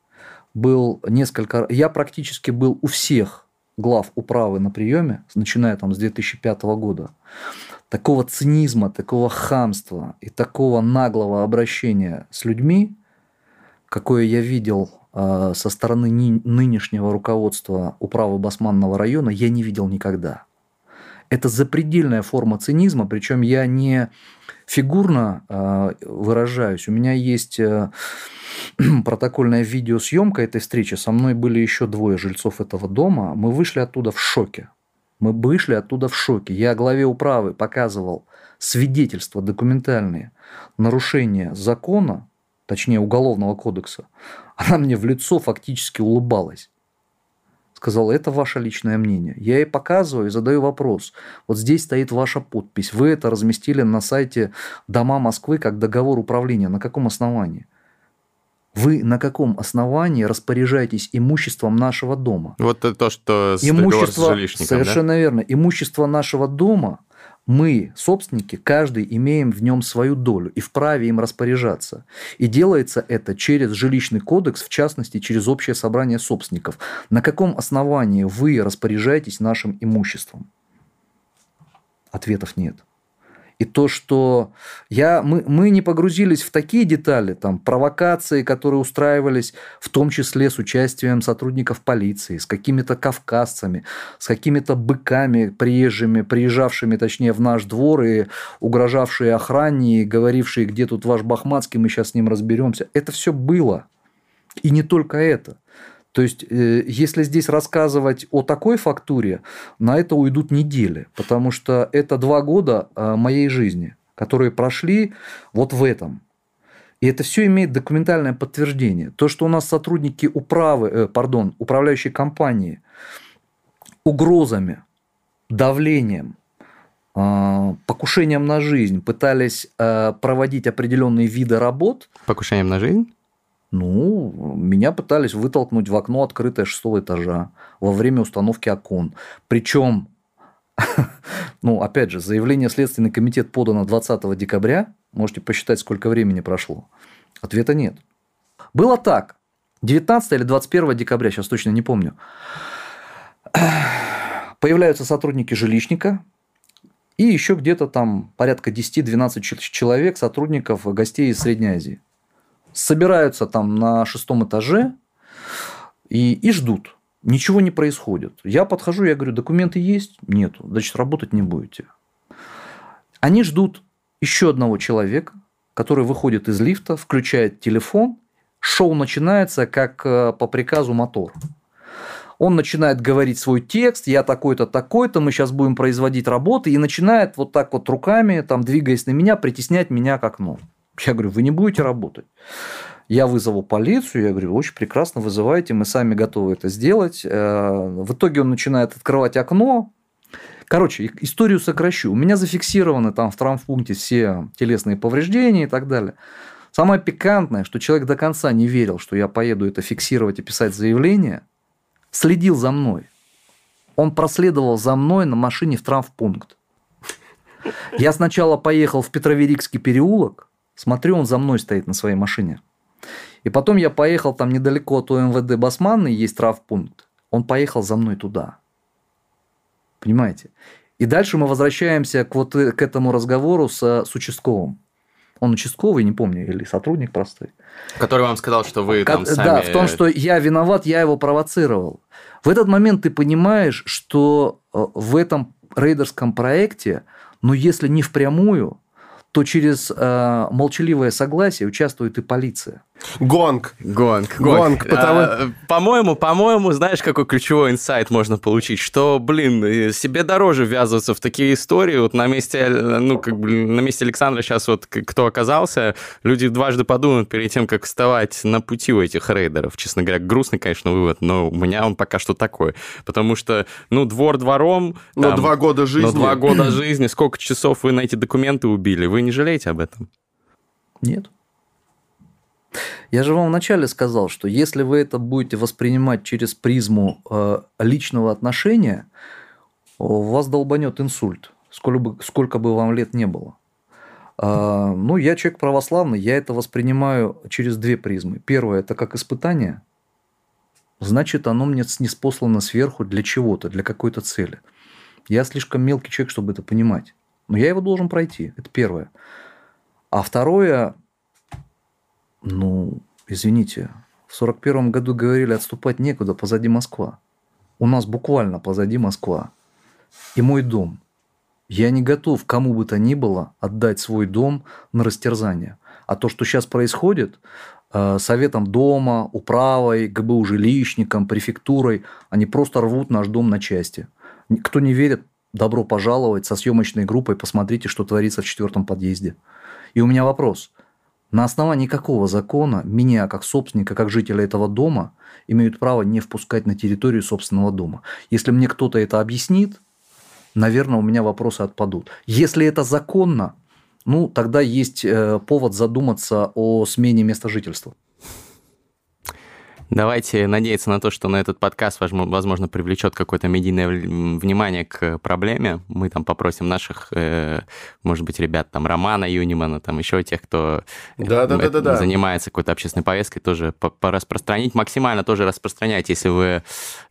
был несколько, я практически был у всех глав управы на приеме, начиная там с 2005 года. Такого цинизма, такого хамства и такого наглого обращения с людьми, какое я видел э, со стороны нынешнего руководства управы Басманного района, я не видел никогда. Это запредельная форма цинизма, причем я не фигурно э, выражаюсь. У меня есть э, протокольная видеосъемка этой встречи. Со мной были еще двое жильцов этого дома. Мы вышли оттуда в шоке. Мы вышли оттуда в шоке. Я главе управы показывал свидетельства документальные нарушения закона, точнее уголовного кодекса. Она мне в лицо фактически улыбалась. Сказала, это ваше личное мнение. Я ей показываю и задаю вопрос. Вот здесь стоит ваша подпись. Вы это разместили на сайте Дома Москвы как договор управления. На каком основании? Вы на каком основании распоряжаетесь имуществом нашего дома? Вот это то, что с договор с Имущество, жилищником, да? совершенно верно, имущество нашего дома, мы, собственники, каждый имеем в нем свою долю и вправе им распоряжаться. И делается это через жилищный кодекс, в частности, через общее собрание собственников. На каком основании вы распоряжаетесь нашим имуществом? Ответов нет. И то, что я, мы, мы не погрузились в такие детали, там, провокации, которые устраивались в том числе с участием сотрудников полиции, с какими-то кавказцами, с какими-то быками приезжими, приезжавшими, точнее, в наш двор и угрожавшие охране, и говорившие, где тут ваш Бахматский, мы сейчас с ним разберемся. Это все было. И не только это. То есть, э, если здесь рассказывать о такой фактуре, на это уйдут недели, потому что это два года э, моей жизни, которые прошли вот в этом. И это все имеет документальное подтверждение. То, что у нас сотрудники управы, э, пардон, управляющей компании угрозами, давлением, э, покушением на жизнь пытались э, проводить определенные виды работ, Покушением на жизнь? Ну, меня пытались вытолкнуть в окно, открытое шестого этажа, во время установки окон. Причем, ну, опять же, заявление Следственный комитет подано 20 декабря. Можете посчитать, сколько времени прошло. Ответа нет. Было так. 19 или 21 декабря, сейчас точно не помню. Появляются сотрудники жилищника, и еще где-то там порядка 10-12 ч- человек, сотрудников, гостей из Средней Азии собираются там на шестом этаже и, и ждут. Ничего не происходит. Я подхожу, я говорю, документы есть? Нету. Значит, работать не будете. Они ждут еще одного человека, который выходит из лифта, включает телефон. Шоу начинается как э, по приказу мотор. Он начинает говорить свой текст, я такой-то, такой-то, мы сейчас будем производить работы, и начинает вот так вот руками, там, двигаясь на меня, притеснять меня к окну. Я говорю, вы не будете работать. Я вызову полицию, я говорю, очень прекрасно вызывайте, мы сами готовы это сделать. Э, В итоге он начинает открывать окно. Короче, историю сокращу. У меня зафиксированы там в травмпункте все телесные повреждения и так далее. Самое пикантное, что человек до конца не верил, что я поеду это фиксировать и писать заявление, следил за мной. Он проследовал за мной на машине в травмпункт. Я сначала поехал в Петроверикский переулок, смотрю, он за мной стоит на своей машине. И потом я поехал там недалеко от ОМВД Басманны, есть травпункт. Он поехал за мной туда. Понимаете? И дальше мы возвращаемся к, вот, э, к этому разговору с, с участковым. Он участковый, не помню, или сотрудник простой. Который вам сказал, что вы там сами... Да, в том, что я виноват, я его провоцировал. В этот момент ты понимаешь, что э, в этом рейдерском проекте Но если не впрямую, то через э, молчаливое согласие участвует и полиция. Гонг. Гонг, Гонг, гонг. потому- А, По-моему, по-моему, знаешь, какой ключевой инсайт можно получить, что, блин, себе дороже ввязываться в такие истории. Вот на месте, ну, как бы на месте Александра сейчас вот кто оказался, люди дважды подумают перед тем, как вставать на пути у этих рейдеров. Честно говоря, грустный, конечно, вывод, но у меня он пока что такой. Потому что, ну, двор двором... Но там, два года жизни. но два года жизни, сколько часов вы на эти документы убили, вы не жалеете об этом? Нет. Я же вам вначале сказал, что если вы это будете воспринимать через призму э, личного отношения, у вас долбанет инсульт, сколько бы, сколько бы вам лет не было. А, ну, я человек православный, я это воспринимаю через две призмы. Первое – это как испытание, значит, оно мне не спослано сверху для чего-то, для какой-то цели. Я слишком мелкий человек, чтобы это понимать. Но я его должен пройти. Это первое. А второе, ну, извините, в сорок первом году говорили, отступать некуда, позади Москва. У нас буквально позади Москва. И мой дом. Я не готов кому бы то ни было отдать свой дом на растерзание. А то, что сейчас происходит, э, советом дома, управой, ГБУ жилищником, префектурой, они просто рвут наш дом на части. Кто не верит, добро пожаловать со съемочной группой, посмотрите, что творится в четвертом подъезде. И у меня вопрос. На основании какого закона меня, как собственника, как жителя этого дома, имеют право не впускать на территорию собственного дома? Если мне кто-то это объяснит, наверное, у меня вопросы отпадут. Если это законно, ну, тогда есть э, повод задуматься о смене места жительства. Давайте надеяться на то, что на этот подкаст, возможно, привлечет какое-то медийное внимание к проблеме. Мы там попросим наших, э, может быть, ребят, там, Романа Юнимана, там еще тех, кто э, Да-да-да-да-да. занимается какой-то общественной повесткой, тоже пораспространить. Максимально тоже распространяйте, если вы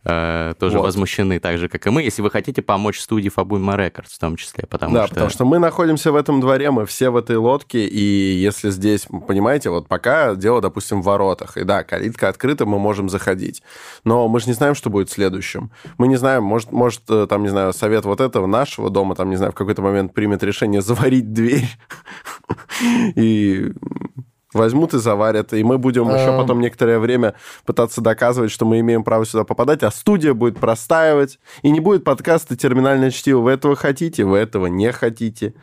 э, тоже Вот. возмущены так же, как и мы, если вы хотите помочь студии Фабуйма Рекордс в том числе, потому да, что... потому что мы находимся в этом дворе, мы все в этой лодке, и если здесь, понимаете, вот пока дело, допустим, в воротах, и да, калитка открыта, мы можем заходить, но мы же не знаем, что будет следующим. Мы не знаем, может, может, э, там, не знаю, совет вот этого нашего дома, там, не знаю, в какой-то момент примет решение заварить дверь, и возьмут и заварят, и мы будем еще Эм. потом некоторое время пытаться доказывать, что мы имеем право сюда попадать, а студия будет простаивать, и не будет подкаста «Терминальное чтиво». Вы этого хотите, вы этого не хотите.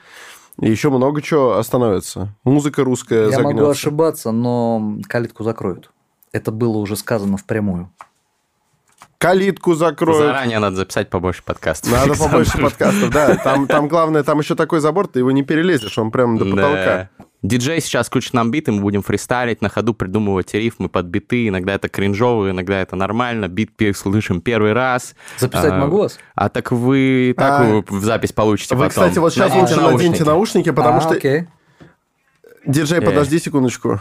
И еще много чего остановится. Музыка русская Я могу загнется. ошибаться, но калитку закроют. Это было уже сказано впрямую. Калитку закроют. Заранее надо записать побольше подкастов. Надо Александр. побольше подкастов, да. Там, там главное, там еще такой забор, ты его не перелезешь, он прям до потолка. Да. Диджей сейчас включит нам биты, мы будем фристайлить, на ходу придумывать рифмы под биты. Иногда это кринжово, иногда это нормально. Бит слышим первый раз. Записать А, могу вас? А так вы так А. вы в запись получите Вы, потом. кстати, вот сейчас Наденьте лучше наденьте наушники, потому А, что... окей. Диджей, подожди секундочку.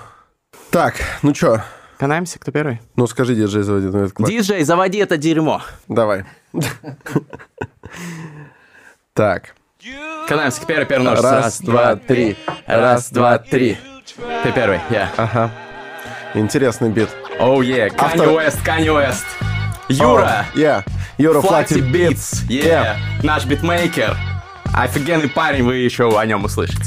Так, ну что? Канаемся, кто первый? Ну скажи, диджей, заводи. ну, это класс. Диджей, заводи это дерьмо. Давай. Так. Канаемся, первый, первый нож. Раз, два, три. Раз, два, три. Ты первый, я. Ага. Интересный бит. Oh, yeah, Автор- West, Kanye West. Юра. Yeah. Юра Beat. Beats, yeah. наш битмейкер. Офигенный парень, вы еще о нем услышите.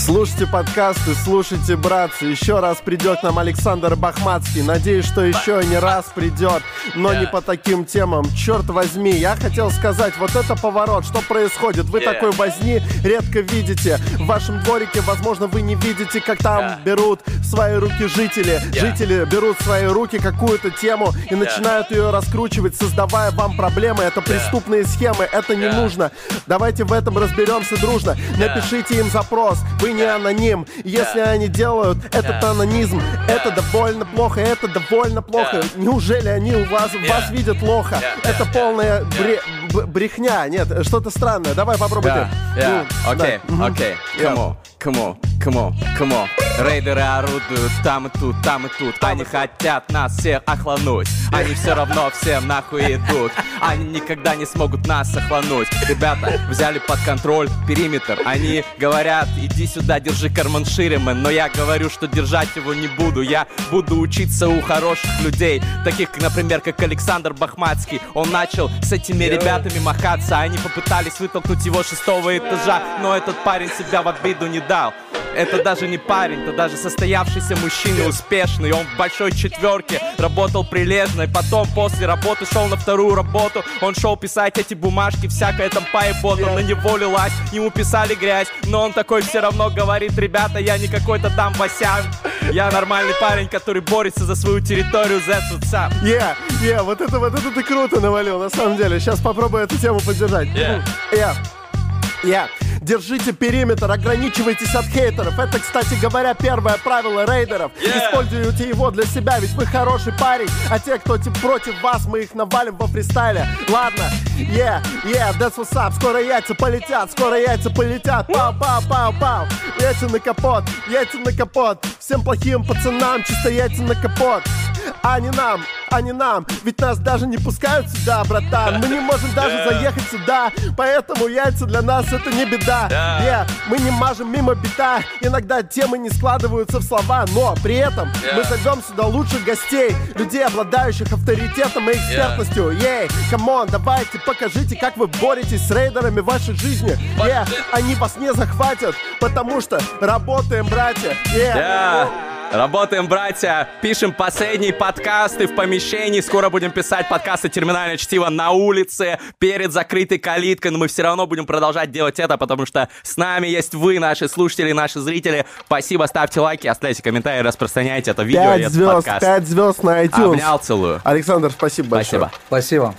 Слушайте подкасты, слушайте, братцы. Еще раз придет нам Александр Бахмацкий. Надеюсь, что еще не раз придет, но не по таким темам. Черт возьми, я хотел сказать, вот это поворот, что происходит? Вы Yeah. такой возни редко видите. В вашем дворике, возможно, вы не видите, как там Yeah. берут свои руки жители. Жители берут в свои руки какую-то тему и начинают ее раскручивать, создавая вам проблемы. Это преступные схемы, это не нужно. Давайте в этом разберемся дружно. Напишите им запрос. Вы не аноним. Если они делают этот анонизм, это довольно плохо, это довольно плохо. Неужели они у вас, вас видят лохо? Это полная бре- брехня. Нет, что-то странное. Давай попробуй ты. yeah, Ну, окей, да. Yeah. come on, come on. Кому, кому? Рейдеры орудуют там и тут, там и тут. Они хотят нас всех охлануть. Они все равно всем нахуй идут. Они никогда не смогут нас охлануть. Ребята взяли под контроль периметр. Они говорят, иди сюда, держи карман шире, мэн Но я говорю, что держать его не буду. Я буду учиться у хороших людей Таких, например, как Александр Бахматский. Он начал с этими ребятами махаться. Они попытались вытолкнуть его шестого этажа Но этот парень себя в обиду не дал это даже не парень, это даже состоявшийся мужчина успешный. Он в большой четверке работал прилежно, и потом после работы шел на вторую работу. Он шел писать эти бумажки, всякое там поебота на него лилась, ему писали грязь. Но он такой все равно говорит, ребята, я не какой-то там Васян. Я нормальный парень, который борется за свою территорию, that's what's up. Yeah, yeah, вот это, вот это ты круто навалил, на самом деле. Сейчас попробую эту тему поддержать. Yeah. Yeah. Yeah. Держите периметр, ограничивайтесь от хейтеров. Это, кстати говоря, первое правило рейдеров. Yeah. Используйте его для себя, ведь вы хороший парень. А те, кто типа, против вас, мы их навалим во фристайле. Ладно, yeah, yeah, that's what's up. Скоро яйца полетят, скоро яйца полетят. Пау, пау, пау, пау. Яйца на капот, яйца на капот. Всем плохим пацанам чисто яйца на капот. А не нам, а не нам. Ведь нас даже не пускают сюда, братан. Мы не можем даже заехать сюда. Поэтому яйца для нас это не беда. Да. yeah, Мы не мажем мимо бита. Иногда темы не складываются в слова Но при этом мы зовем сюда лучших гостей Людей, обладающих авторитетом и экспертностью. Hey, come on, давайте покажите, как вы боретесь с рейдерами в вашей жизни. Yeah, Они вас не захватят, потому что работаем, братья. Yeah. Работаем, братья, пишем последние подкасты в помещении. Скоро будем писать подкасты «Терминальное чтиво» на улице, перед закрытой калиткой. Но мы все равно будем продолжать делать это, потому что с нами есть вы, наши слушатели, наши зрители. Спасибо, ставьте лайки, оставляйте комментарии, распространяйте это видео и Пять этот звезд, подкаст. пять звезд на iTunes. Обнял, целую. Александр, спасибо большое. Спасибо. Спасибо.